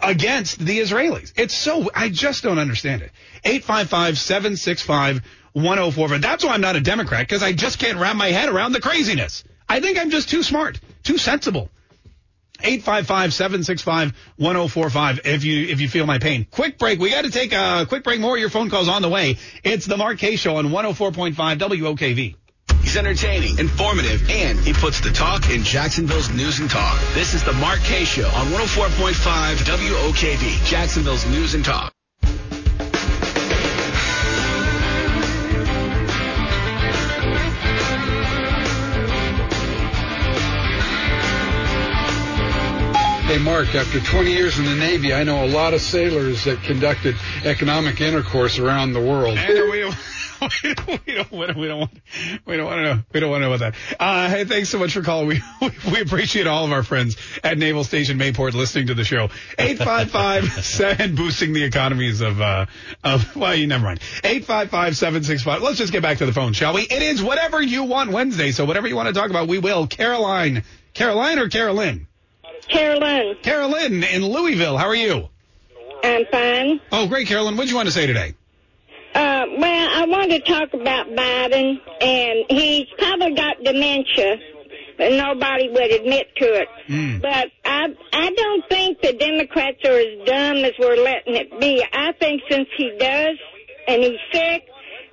against the Israelis. It's so I just don't understand it. 855-765-1045. That's why I'm not a Democrat because I just can't wrap my head around the craziness. I think I'm just too smart, too sensible. 855-765-1045 if you if you feel my pain. Quick break. We got to take a quick break. More of your phone calls on the way. It's the Mark Kaye Show on 104.5 WOKV. He's entertaining, informative, and he puts the talk in Jacksonville's news and talk. This is the Mark Kaye Show on 104.5 WOKV, Jacksonville's news and talk. Hey, Mark, after 20 years in the Navy, I know a lot of sailors that conducted economic intercourse around the world. We don't, we don't, we don't, want, we don't want to know, we don't want to know about that. Uh, hey, thanks so much for calling. We, we appreciate all of our friends at Naval Station Mayport listening to the show. 855 and boosting the economies of, uh, of, well, you never mind. 855-765. Let's just get back to the phone, shall we? It is whatever you want Wednesday. So whatever you want to talk about, we will. Caroline, Caroline or Carolyn? Carolyn. Carolyn in Louisville. How are you? I'm fine. Oh, great, Carolyn. What do you want to say today? Uh, well, I want to talk about Biden, and he's probably got dementia, but nobody would admit to it. Hmm. But I, I don't think the Democrats are as dumb as we're letting it be. I think since he does, and he's sick,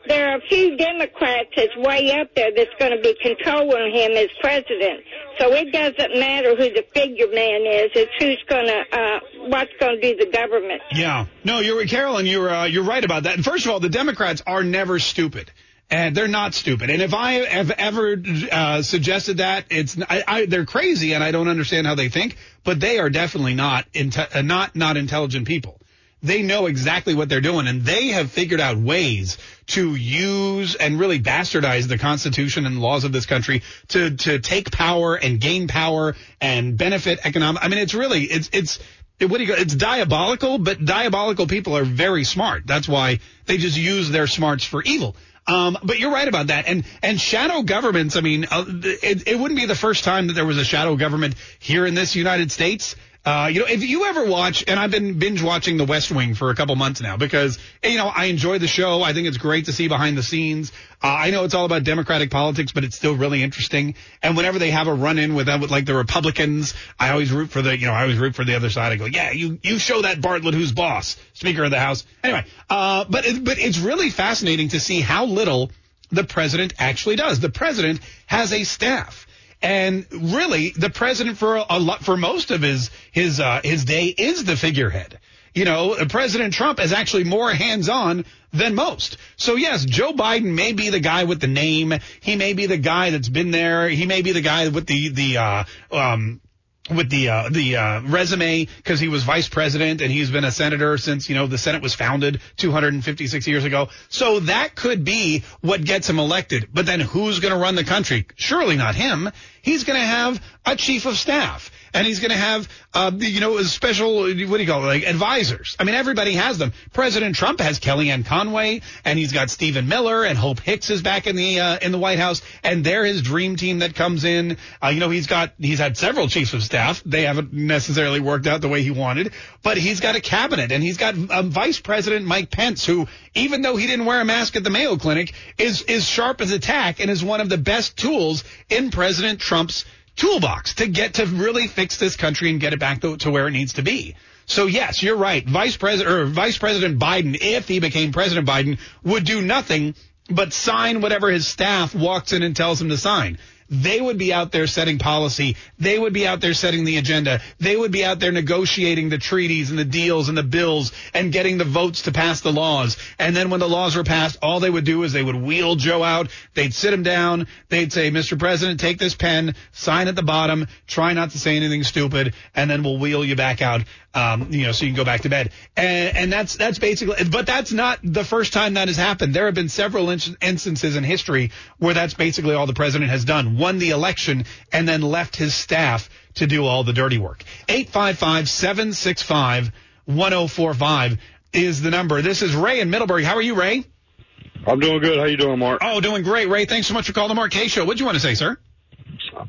there are a few Democrats that's way up there that's going to be controlling him as president. So it doesn't matter who the figure man is; it's who's going to, uh, what's going to do the government. Yeah. No, you're Carolyn. You're uh, you're right about that. And first of all, the Democrats are never stupid. And they're not stupid. And if I have ever uh, suggested that, it's I, I, they're crazy, and I don't understand how they think. But they are definitely not inte- uh, not not intelligent people. they know exactly what they're doing and they have figured out ways to use and really bastardize the Constitution and laws of this country to, to take power and gain power and benefit economic. I mean, it's really, it's, it's, what do you go? It's diabolical, but diabolical people are very smart. That's why they just use their smarts for evil. Um, but you're right about that. And and shadow governments. I mean, uh, it, it wouldn't be the first time that there was a shadow government here in this United States. Uh, you know, if you ever watch, and I've been binge watching The West Wing for a couple months now because, you know, I enjoy the show. I think it's great to see behind the scenes. Uh, I know it's all about Democratic politics, but it's still really interesting. And whenever they have a run in with with like the Republicans, I always root for the, you know, I always root for the other side. I go, yeah, you, you show that Bartlet who's boss, Speaker of the House. Anyway, uh, but, it, but it's really fascinating to see how little the president actually does. The president has a staff. And really, the president for a lot, for most of his his uh, his day is the figurehead. You know, President Trump is actually more hands-on than most. So yes, Joe Biden may be the guy with the name. He may be the guy that's been there. He may be the guy with the the uh, um, with the uh, the uh, resume because he was vice president and he's been a senator since you know the Senate was founded 256 years ago. So that could be what gets him elected. But then who's going to run the country? Surely not him. He's going to have a chief of staff and he's going to have, uh, you know, special, what do you call it, like advisors. I mean, everybody has them. President Trump has Kellyanne Conway, and he's got Stephen Miller, and Hope Hicks is back in the uh, in the White House, and they're his dream team that comes in. Uh, you know, he's got he's had several chiefs of staff. They haven't necessarily worked out the way he wanted, but he's got a cabinet, and he's got um, Vice President Mike Pence, who, even though he didn't wear a mask at the Mayo Clinic, is is sharp as a tack and is one of the best tools in President Trump's toolbox to get to really fix this country and get it back to, to where it needs to be. So yes, you're right. Vice President or Vice President Biden, if he became President Biden, would do nothing but sign whatever his staff walks in and tells him to sign. They would be out there setting policy. They would be out there setting the agenda. They would be out there negotiating the treaties and the deals and the bills and getting the votes to pass the laws. And then when the laws were passed, all they would do is they would wheel Joe out. They'd sit him down. They'd say, Mr. President, take this pen, sign at the bottom, try not to say anything stupid, and then we'll wheel you back out um, you know, so you can go back to bed. And, and that's that's basically, but that's not the first time that has happened. There have been several in- instances in history where that's basically all the president has done: won the election and then left his staff to do all the dirty work. Eight five five seven six five one zero four five is the number. This is Ray in Middleburg. How are you, Ray? I'm doing good. How are you doing, Mark? Oh, doing great, Ray. Thanks so much for calling the Mark Kaye Show. What'd you want to say, sir?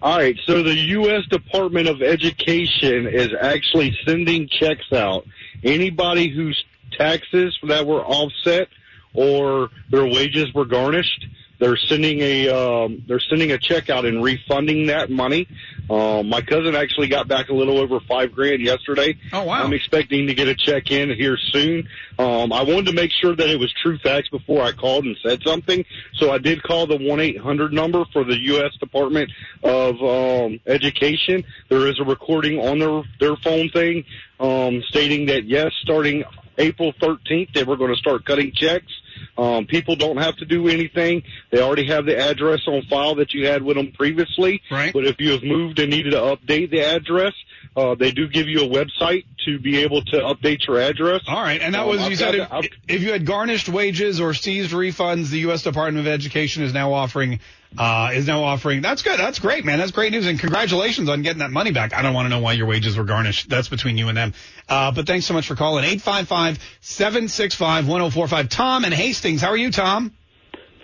All right, so the U.S. Department of Education is actually sending checks out. Anybody whose taxes that were offset or their wages were garnished, they're sending a um, they're sending a check out and refunding that money. Um, my cousin actually got back a little over five grand yesterday. Oh wow! I'm expecting to get a check in here soon. Um, I wanted to make sure that it was true facts before I called and said something, so I did call the one eight hundred number for the U.S. Department of um, Education. There is a recording on their their phone thing um, stating that yes, starting April 13th, they were going to start cutting checks. Um, people don't have to do anything. They already have the address on file that you had with them previously. Right. But if you have moved and needed to update the address, uh, they do give you a website to be able to update your address. All right, and that Um, was I've you said if, if you had garnished wages or seized refunds, the U.S. Department of Education is now offering uh, is now offering. That's good. That's great, man. That's great news, and congratulations on getting that money back. I don't want to know why your wages were garnished. That's between you and them. Uh, but thanks so much for calling. 855-765-1045. Tom and Hastings. How are you, Tom?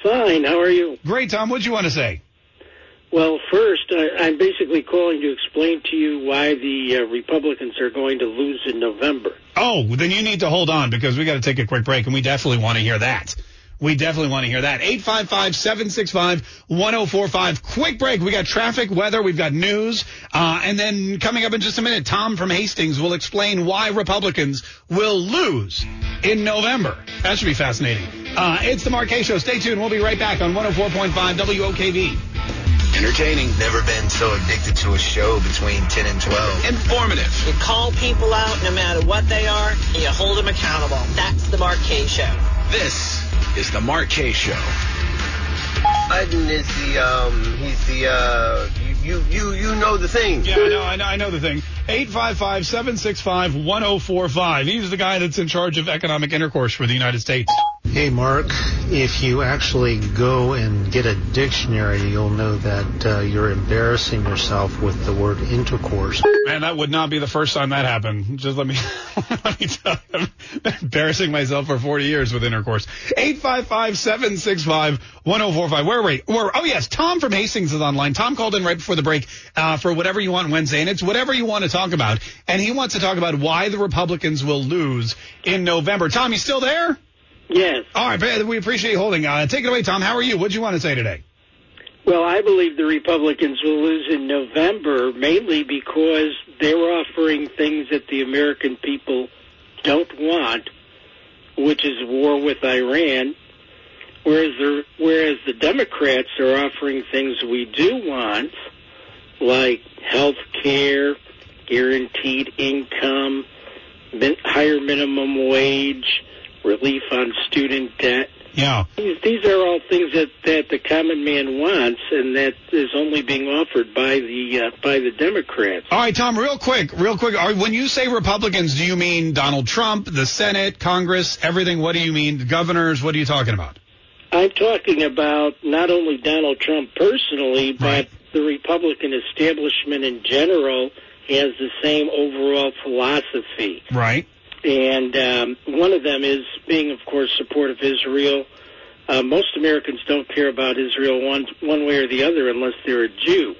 Fine. How are you? Great, Tom. What'd you want to say? Well, first, I, I'm basically calling to explain to you why the uh, Republicans are going to lose in November. Oh, then you need to hold on because we got to take a quick break, and we definitely want to hear that. We definitely want to hear that. 855-765-1045. Quick break. We got traffic, weather, we've got news. Uh, and then coming up in just a minute, Tom from Hastings will explain why Republicans will lose in November. That should be fascinating. Uh, it's the Mark Kaye Show. Stay tuned. We'll be right back on 104.5 WOKV. Entertaining. Never been so addicted to a show between 10 and 12. Informative. You call people out no matter what they are, and you hold them accountable. That's the Mark Kaye Show. This is the Mark Kaye Show. Biden is the um he's the uh you you you, you know the thing. Yeah, I know, I know, I know the thing. 855-765-1045. He's the guy that's in charge of economic intercourse for the United States. Hey, Mark, if you actually go and get a dictionary, you'll know that uh, you're embarrassing yourself with the word intercourse. Man, that would not be the first time that happened. Just let me, let me tell you, I've embarrassing myself for 40 years with intercourse. 855-765-1045. Where are we? Where, oh, yes, Tom from Hastings is online. Tom called in right before the break uh, for whatever you want Wednesday, and it's whatever you want to talk about. And he wants to talk about why the Republicans will lose in November. Tom, you still there? Yes. All right, we appreciate you holding. Uh, take it away, Tom. How are you? What do you want to say today? Well, I believe the Republicans will lose in November mainly because they're offering things that the American people don't want, which is war with Iran, whereas the, whereas the Democrats are offering things we do want, like health care, guaranteed income, higher minimum wage, relief on student debt. Yeah. These, these are all things that, that the common man wants, and that is only being offered by the uh, by the Democrats. All right, Tom, real quick, real quick. Are, when you say Republicans, do you mean Donald Trump, the Senate, Congress, everything? What do you mean? Governors? What are you talking about? I'm talking about not only Donald Trump personally, but the Republican establishment in general has the same overall philosophy. Right. And um, one of them is being, of course, support of Israel. Uh, most Americans don't care about Israel one one way or the other unless they're a Jew,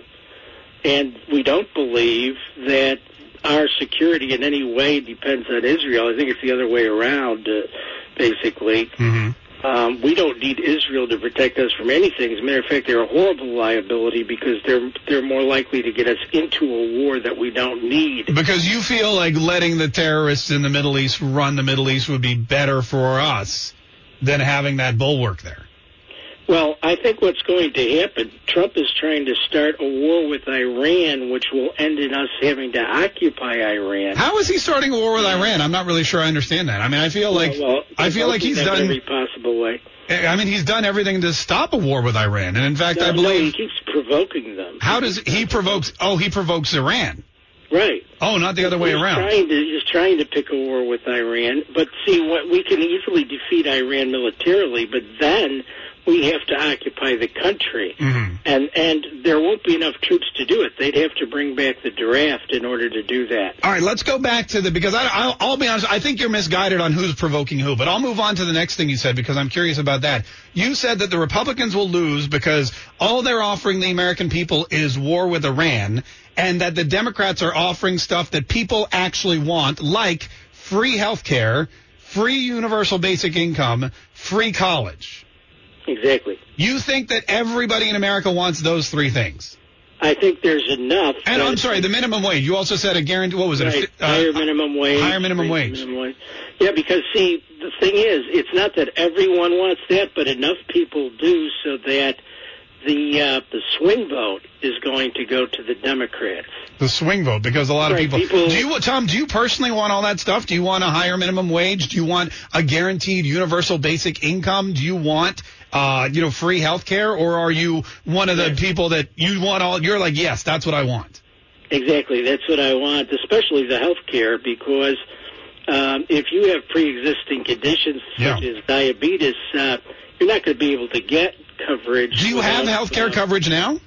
and we don't believe that our security in any way depends on Israel. I think it's the other way around, uh, basically. Mm-hmm. Um, we don't need Israel to protect us from anything. As a matter of fact, they're a horrible liability because they're they're more likely to get us into a war that we don't need. Because you feel like letting the terrorists in the Middle East run the Middle East would be better for us than having that bulwark there. Well, I think what's going to happen, Trump is trying to start a war with Iran, which will end in us having to occupy Iran. How is he starting a war with Iran? I'm not really sure I understand that. I mean, I feel like well, well, I feel like he's done every possible way. Eh, I mean, he's done everything to stop a war with Iran, and in fact, No, I no, he keeps provoking them. How does he provokes? Oh, he provokes Iran. Right. Oh, not the other way around. Trying to, he's trying to pick a war with Iran, but see, what we can easily defeat Iran militarily, but then we have to occupy the country, Mm-hmm. and and there won't be enough troops to do it. They'd have to bring back the draft in order to do that. All right, let's go back to the because I, I'll, I'll be honest. I think you're misguided on who's provoking who, but I'll move on to the next thing you said because I'm curious about that. You said that the Republicans will lose because all they're offering the American people is war with Iran, and that the Democrats are offering stuff that people actually want, like free health care, free universal basic income, free college. Exactly. You think that everybody in America wants those three things? I think there's enough. And I'm sorry, the minimum wage. You also said a guarantee. What was it? a Right. uh, higher minimum wage. higher minimum wage. minimum wage. Yeah, because see, the thing is, it's not that everyone wants that, but enough people do so that the uh, the swing vote is going to go to the Democrats. The swing vote, because a lot of people, people- Do you, Tom? Do you personally want all that stuff? Do you want a higher minimum wage? Do you want a guaranteed universal basic income? Do you want, uh, you know, free health care? Or are you one of the people that you want all? You're like, yes, that's what I want. Exactly, that's what I want, especially the health care, because um, if you have pre-existing conditions such as diabetes, uh, you're not going to be able to get coverage. Do you have health care uh, coverage now?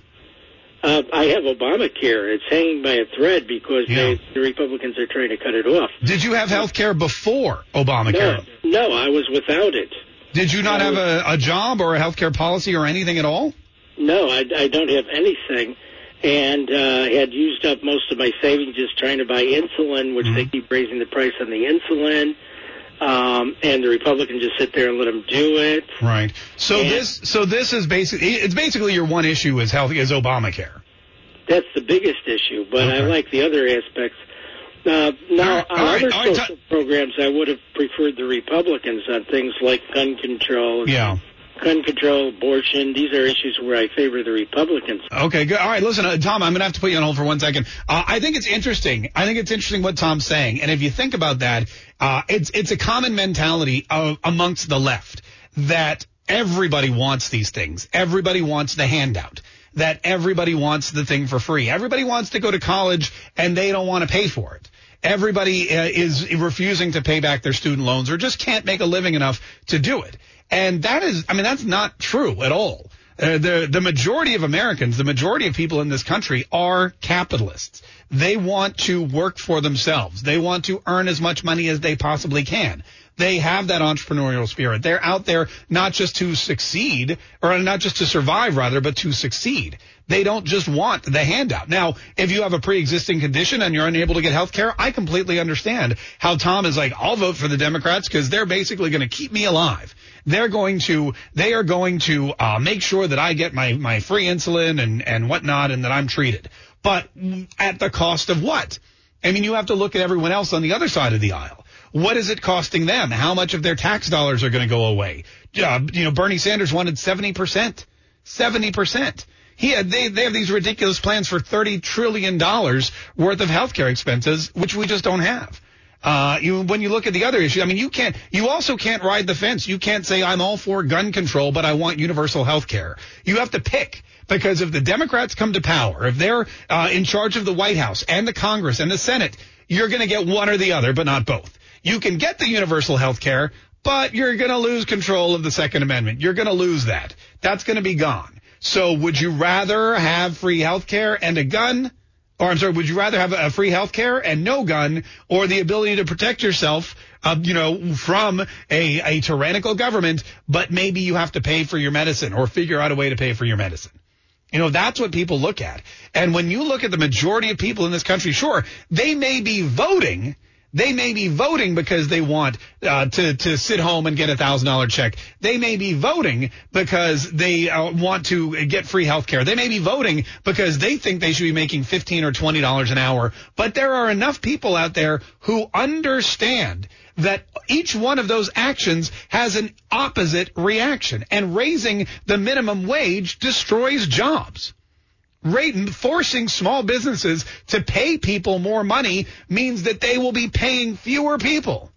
Uh, I have Obamacare. It's hanging by a thread because they, the Republicans are trying to cut it off. Did you have health care before Obamacare? No, no, I was without it. Did you not have a, a job or a health care policy or anything at all? No, I, I don't have anything, and uh, had used up most of my savings just trying to buy insulin, which they keep raising the price on the insulin. Um, and the Republicans just sit there and let them do it. Right. So And- this, so this is basically, it's basically your one issue is health is Obamacare. That's the biggest issue, but I like the other aspects. Uh, now, on right, other social programs, I would have preferred the Republicans on things like gun control, Yeah. gun control, abortion. These are issues where I favor the Republicans. Okay, good. All right, listen, uh, Tom, I'm going to have to put you on hold for one second. Uh, I think it's interesting. I think it's interesting what Tom's saying. And if you think about that, uh, it's, it's a common mentality of, amongst the left that everybody wants these things. Everybody wants the handout. That everybody wants the thing for free. Everybody wants to go to college and they don't want to pay for it. Everybody uh, is refusing to pay back their student loans or just can't make a living enough to do it. And that is, I mean, that's not true at all. Uh, the the majority of Americans, the majority of people in this country are capitalists. They want to work for themselves. They want to earn as much money as they possibly can. They have that entrepreneurial spirit. They're out there not just to succeed, or not just to survive, rather, but to succeed. They don't just want the handout. Now, if you have a pre-existing condition and you're unable to get health care, I completely understand how Tom is like, I'll vote for the Democrats because they're basically going to keep me alive. They're going to, they are going to uh, make sure that I get my, my free insulin and, and whatnot and that I'm treated. But at the cost of what? I mean, you have to look at everyone else on the other side of the aisle. What is it costing them? How much of their tax dollars are going to go away? Uh, you know, Bernie Sanders wanted 70%. 70%. He had, they, they have these ridiculous plans for $30 trillion worth of healthcare expenses, which we just don't have. Uh, you, when you look at the other issue, I mean, you can't, you also can't ride the fence. You can't say, I'm all for gun control, but I want universal health care. You have to pick. Because if the Democrats come to power, if they're uh, in charge of the White House and the Congress and the Senate, you're going to get one or the other, but not both. You can get the universal health care, but you're going to lose control of the Second Amendment. You're going to lose that. That's going to be gone. So would you rather have free health care and a gun? Or I'm sorry, would you rather have a free health care and no gun or the ability to protect yourself, uh, you know, from a, a tyrannical government, but maybe you have to pay for your medicine or figure out a way to pay for your medicine? You know, that's what people look at. And when you look at the majority of people in this country, sure, they may be voting – they may be voting because they want uh, to to sit home and get a thousand dollar check. They may be voting because they uh, want to get free health care. They may be voting because they think they should be making fifteen or twenty dollars an hour. But there are enough people out there who understand that each one of those actions has an opposite reaction, and raising the minimum wage destroys jobs forcing small businesses to pay people more money means that they will be paying fewer people.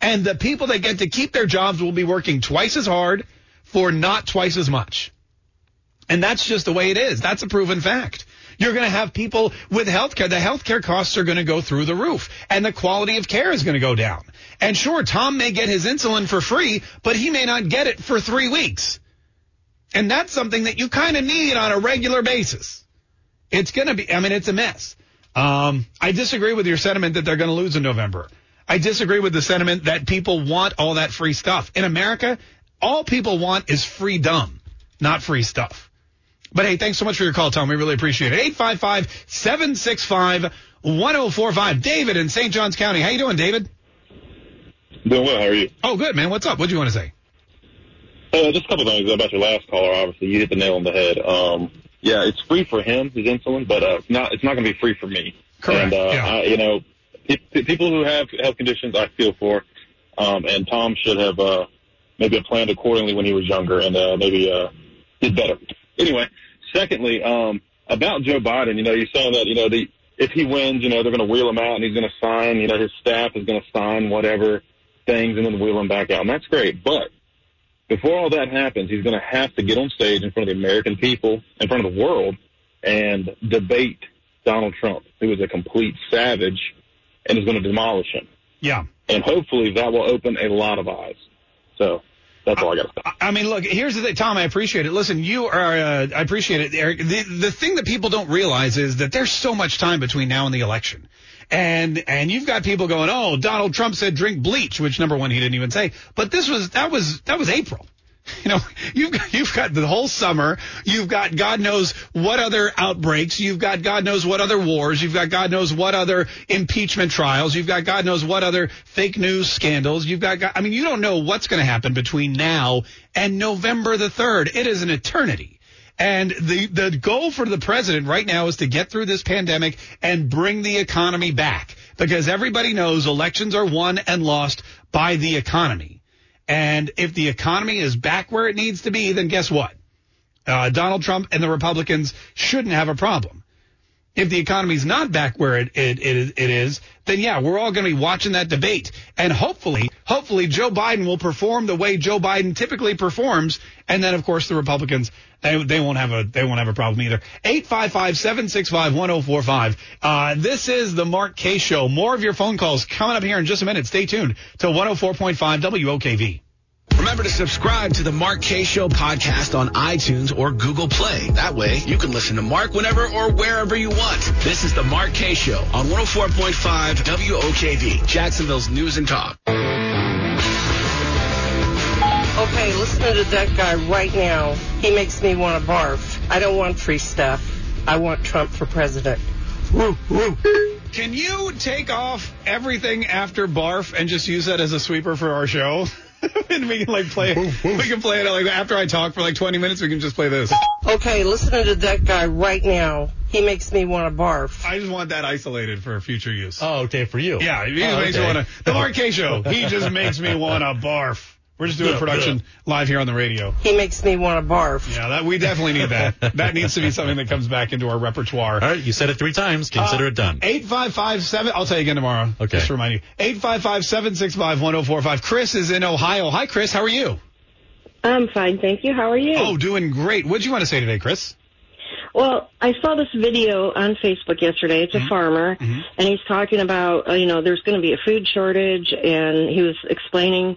And the people that get to keep their jobs will be working twice as hard for not twice as much. And that's just the way it is. That's a proven fact. You're going to have people with healthcare. The healthcare costs are going to go through the roof and the quality of care is going to go down. And sure, Tom may get his insulin for free, but he may not get it for three weeks. And that's something that you kind of need on a regular basis. It's going to be, I mean, it's a mess. Um, I disagree with your sentiment that they're going to lose in November. I disagree with the sentiment that people want all that free stuff. In America, all people want is freedom, not free stuff. But hey, thanks so much for your call, Tom. We really appreciate it. 855-765-1045. David in St. Johns County. How you doing, David? Doing well. How are you? Oh, good, man. What's up? What do you want to say? Uh, just a couple things about your last caller. Obviously, you hit the nail on the head. Um, yeah, it's free for him, his insulin, but uh, not it's not going to be free for me. Correct. And uh, yeah. I, you know, pe- people who have health conditions, I feel for. Um, and Tom should have uh, maybe planned accordingly when he was younger and uh, maybe uh, did better. Anyway, secondly, um, about Joe Biden, you know, you saw that, you know, the if he wins, you know, they're going to wheel him out and he's going to sign, you know, his staff is going to sign whatever things and then wheel him back out. And that's great. But before all that happens, he's going to have to get on stage in front of the American people, in front of the world, and debate Donald Trump, who is a complete savage and is going to demolish him. Yeah. And hopefully that will open a lot of eyes. So that's all I got to say. I mean, look, here's the thing, Tom. I appreciate it. Listen, you are. Uh, I appreciate it, Eric. The the thing that people don't realize is that there's so much time between now and the election, and and you've got people going, oh, Donald Trump said drink bleach, which number one he didn't even say, but this was that was that was April. You know, you've got, you've got the whole summer. You've got God knows what other outbreaks. You've got God knows what other wars. You've got God knows what other impeachment trials. You've got God knows what other fake news scandals. You've got, God, I mean, you don't know what's going to happen between now and November the 3rd. It is an eternity. And the, the goal for the president right now is to get through this pandemic and bring the economy back because everybody knows elections are won and lost by the economy. And if the economy is back where it needs to be, then guess what? Uh, Donald Trump and the Republicans shouldn't have a problem. if the economy's not back where it, it, it, it is, then yeah, we're all going to be watching that debate. And hopefully, hopefully Joe Biden will perform the way Joe Biden typically performs. And then, of course, the Republicans, they, they won't have a, they won't have a problem either. 855-765-1045. Uh, this is the Mark Kaye Show. More of your phone calls coming up here in just a minute. Stay tuned to 104.5 WOKV. Remember to subscribe to the Mark Kaye Show podcast on iTunes or Google Play. That way, you can listen to Mark whenever or wherever you want. This is the Mark Kaye Show on 104.5 WOKV, Jacksonville's News and Talk. Okay, listen to that guy right now, he makes me want to barf. I don't want free stuff. I want Trump for president. Woo, woo. Can you take off everything after barf and just use that as a sweeper for our show? and we can like play. We can play it like after I talk for like 20 minutes. We can just play this. Okay, listening to that guy right now, he makes me want to barf. I just want that isolated for future use. Oh, okay, for you. Yeah, he just Oh, makes okay. me want to. The Mark Kaye Show. He just makes me want to barf. We're just doing production live here on the radio. He makes me want to barf. Yeah, that we definitely need that. that needs to be something that comes back into our repertoire. All right, you said it three times. Consider Uh, it done. Eight five five seven. I'll tell you again tomorrow. Okay. Just to remind you. Eight five five seven six five one zero four five. Chris is in Ohio. Hi, Chris. How are you? I'm fine, thank you. How are you? Oh, doing great. What'd you want to say today, Chris? Well, I saw this video on Facebook yesterday. It's a farmer, and he's talking about, uh, you know, there's going to be a food shortage, and he was explaining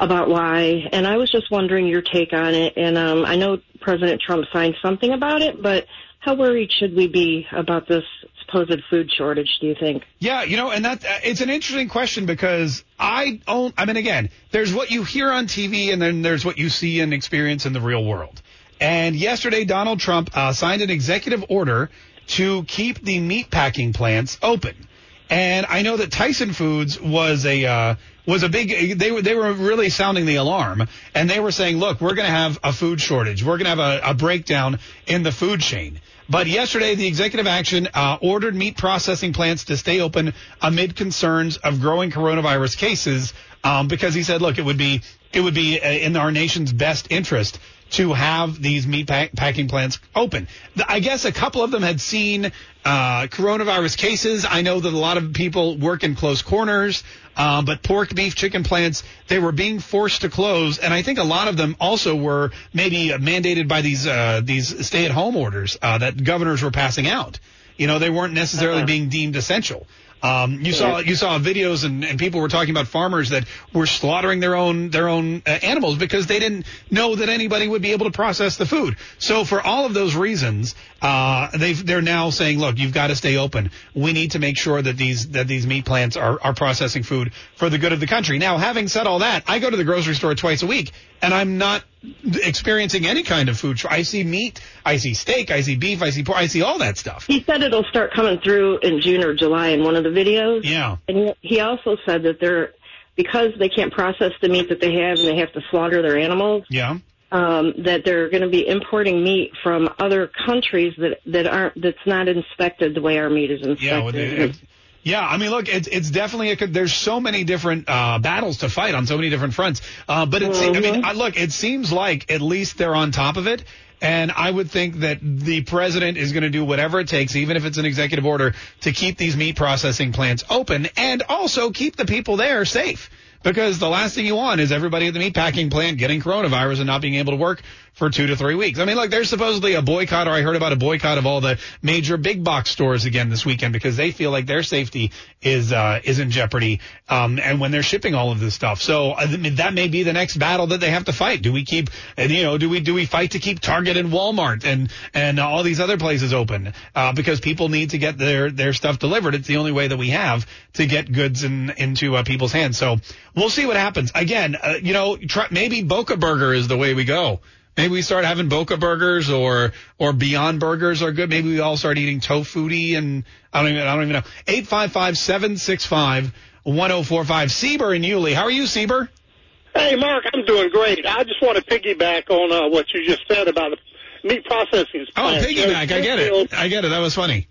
about why. And I was just wondering your take on it. And um, I know President Trump signed something about it, but how worried should we be about this supposed food shortage? Do you think? Yeah, you know, and that uh, it's an interesting question because I don't. I mean, again, there's what you hear on TV, and then there's what you see and experience in the real world. And yesterday, Donald Trump uh, signed an executive order to keep the meat packing plants open. And I know that Tyson Foods was a uh, was a big. They were they were really sounding the alarm, and they were saying, "Look, we're going to have a food shortage. We're going to have a, a breakdown in the food chain." But yesterday, the executive action uh, ordered meat processing plants to stay open amid concerns of growing coronavirus cases, um, because he said, "Look, it would be it would be uh, in our nation's best interest." To have these meat pack- packing plants open. I guess a couple of them had seen uh, coronavirus cases. I know that a lot of people work in close corners, uh, but pork, beef, chicken plants, they were being forced to close, and I think a lot of them also were maybe mandated by these uh, these stay-at-home orders uh, that governors were passing out. You know, they weren't necessarily being deemed essential. Um, you saw you saw videos and, and people were talking about farmers that were slaughtering their own their own uh, animals because they didn't know that anybody would be able to process the food. So for all of those reasons, uh, they they're now saying, look, you've got to stay open. We need to make sure that these that these meat plants are are processing food for the good of the country. Now, having said all that, I go to the grocery store twice a week and I'm not experiencing any kind of food. I see meat, I see steak, I see beef, I see pork, I see all that stuff. He said it'll start coming through in June or July in one of the videos. Yeah. And he- he also said that they're because they can't process the meat that they have and they have to slaughter their animals. Yeah. Um, that they're going to be importing meat from other countries that that aren't that's not inspected the way our meat is inspected. Yeah, well, they- yeah. I mean, look, it's it's definitely a. There's so many different uh, battles to fight on so many different fronts. Uh, but it's. I mean, I, look, it seems like at least they're on top of it. And I would think that the president is going to do whatever it takes, even if it's an executive order, to keep these meat processing plants open and also keep the people there safe. Because the last thing you want is everybody at the meatpacking plant getting coronavirus and not being able to work for two to three weeks. I mean, look, there's supposedly a boycott, or I heard about a boycott of all the major big box stores again this weekend because they feel like their safety is uh, is in jeopardy. Um, and when they're shipping all of this stuff, so I mean, that may be the next battle that they have to fight. Do we keep, and you know, do we do we fight to keep Target and Walmart and and all these other places open uh, because people need to get their their stuff delivered? It's the only way that we have to get goods in, into uh, people's hands. So we'll see what happens. Again, uh, you know, try, maybe Boca Burger is the way we go. Maybe we start having Boca burgers or or Beyond burgers are good. Maybe we all start eating Tofutti and I don't even I don't even know. Eight five five seven six five one zero four five. Sieber and Yuli, How are you, Sieber? Hey, Mark, I'm doing great. I just want to piggyback on uh, what you just said about the meat processing. Oh, plant. Know, piggyback. I get it. I get it. That was funny.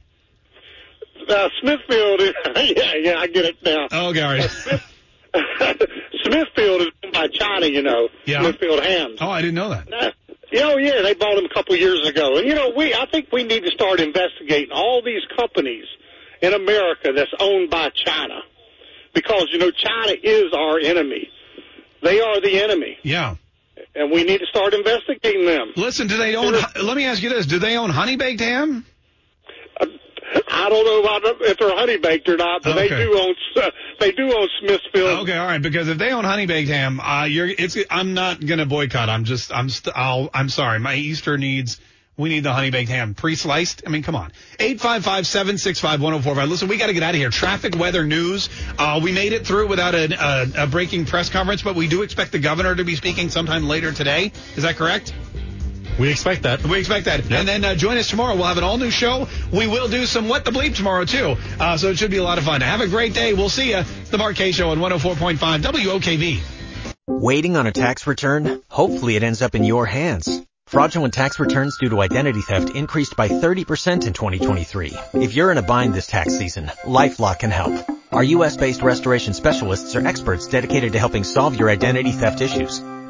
Uh, Smithfield, yeah, yeah, I get it now. Oh, Gary. Smithfield is owned by China, you know. Yeah. Smithfield Hams. Oh, I didn't know that. Now, Oh yeah, they bought them a couple years ago, and you know we I think we need to start investigating all these companies in America that's owned by China, because you know China is our enemy. They are the enemy, Yeah. and we need to start investigating them. Listen, do they own? Let me ask you this: Do they own honey baked ham? Uh, I don't know about if they're honey baked or not, but they do own uh, they do own Smithfield. Okay, all right. Because if they own honey baked ham, uh, you're it's. I'm not gonna boycott. I'm just. I'm. St- I'll. I'm sorry. My Easter needs. We need the honey baked ham pre-sliced. I mean, come on. 855-765-1045. Listen, we got to get out of here. Traffic, weather, news. Uh, we made it through without a, a, a breaking press conference, but we do expect the governor to be speaking sometime later today. Is that correct? We expect that. We expect that. And then uh, join us tomorrow. We'll have an all new show. We will do some What the Bleep tomorrow, too. Uh, so it should be a lot of fun. Have a great day. We'll see you. The Mark Kaye Show on 104.5 WOKV. Waiting on a tax return? Hopefully it ends up in your hands. Fraudulent tax returns due to identity theft increased by 30% in 2023. If you're in a bind this tax season, LifeLock can help. Our U.S.-based restoration specialists are experts dedicated to helping solve your identity theft issues.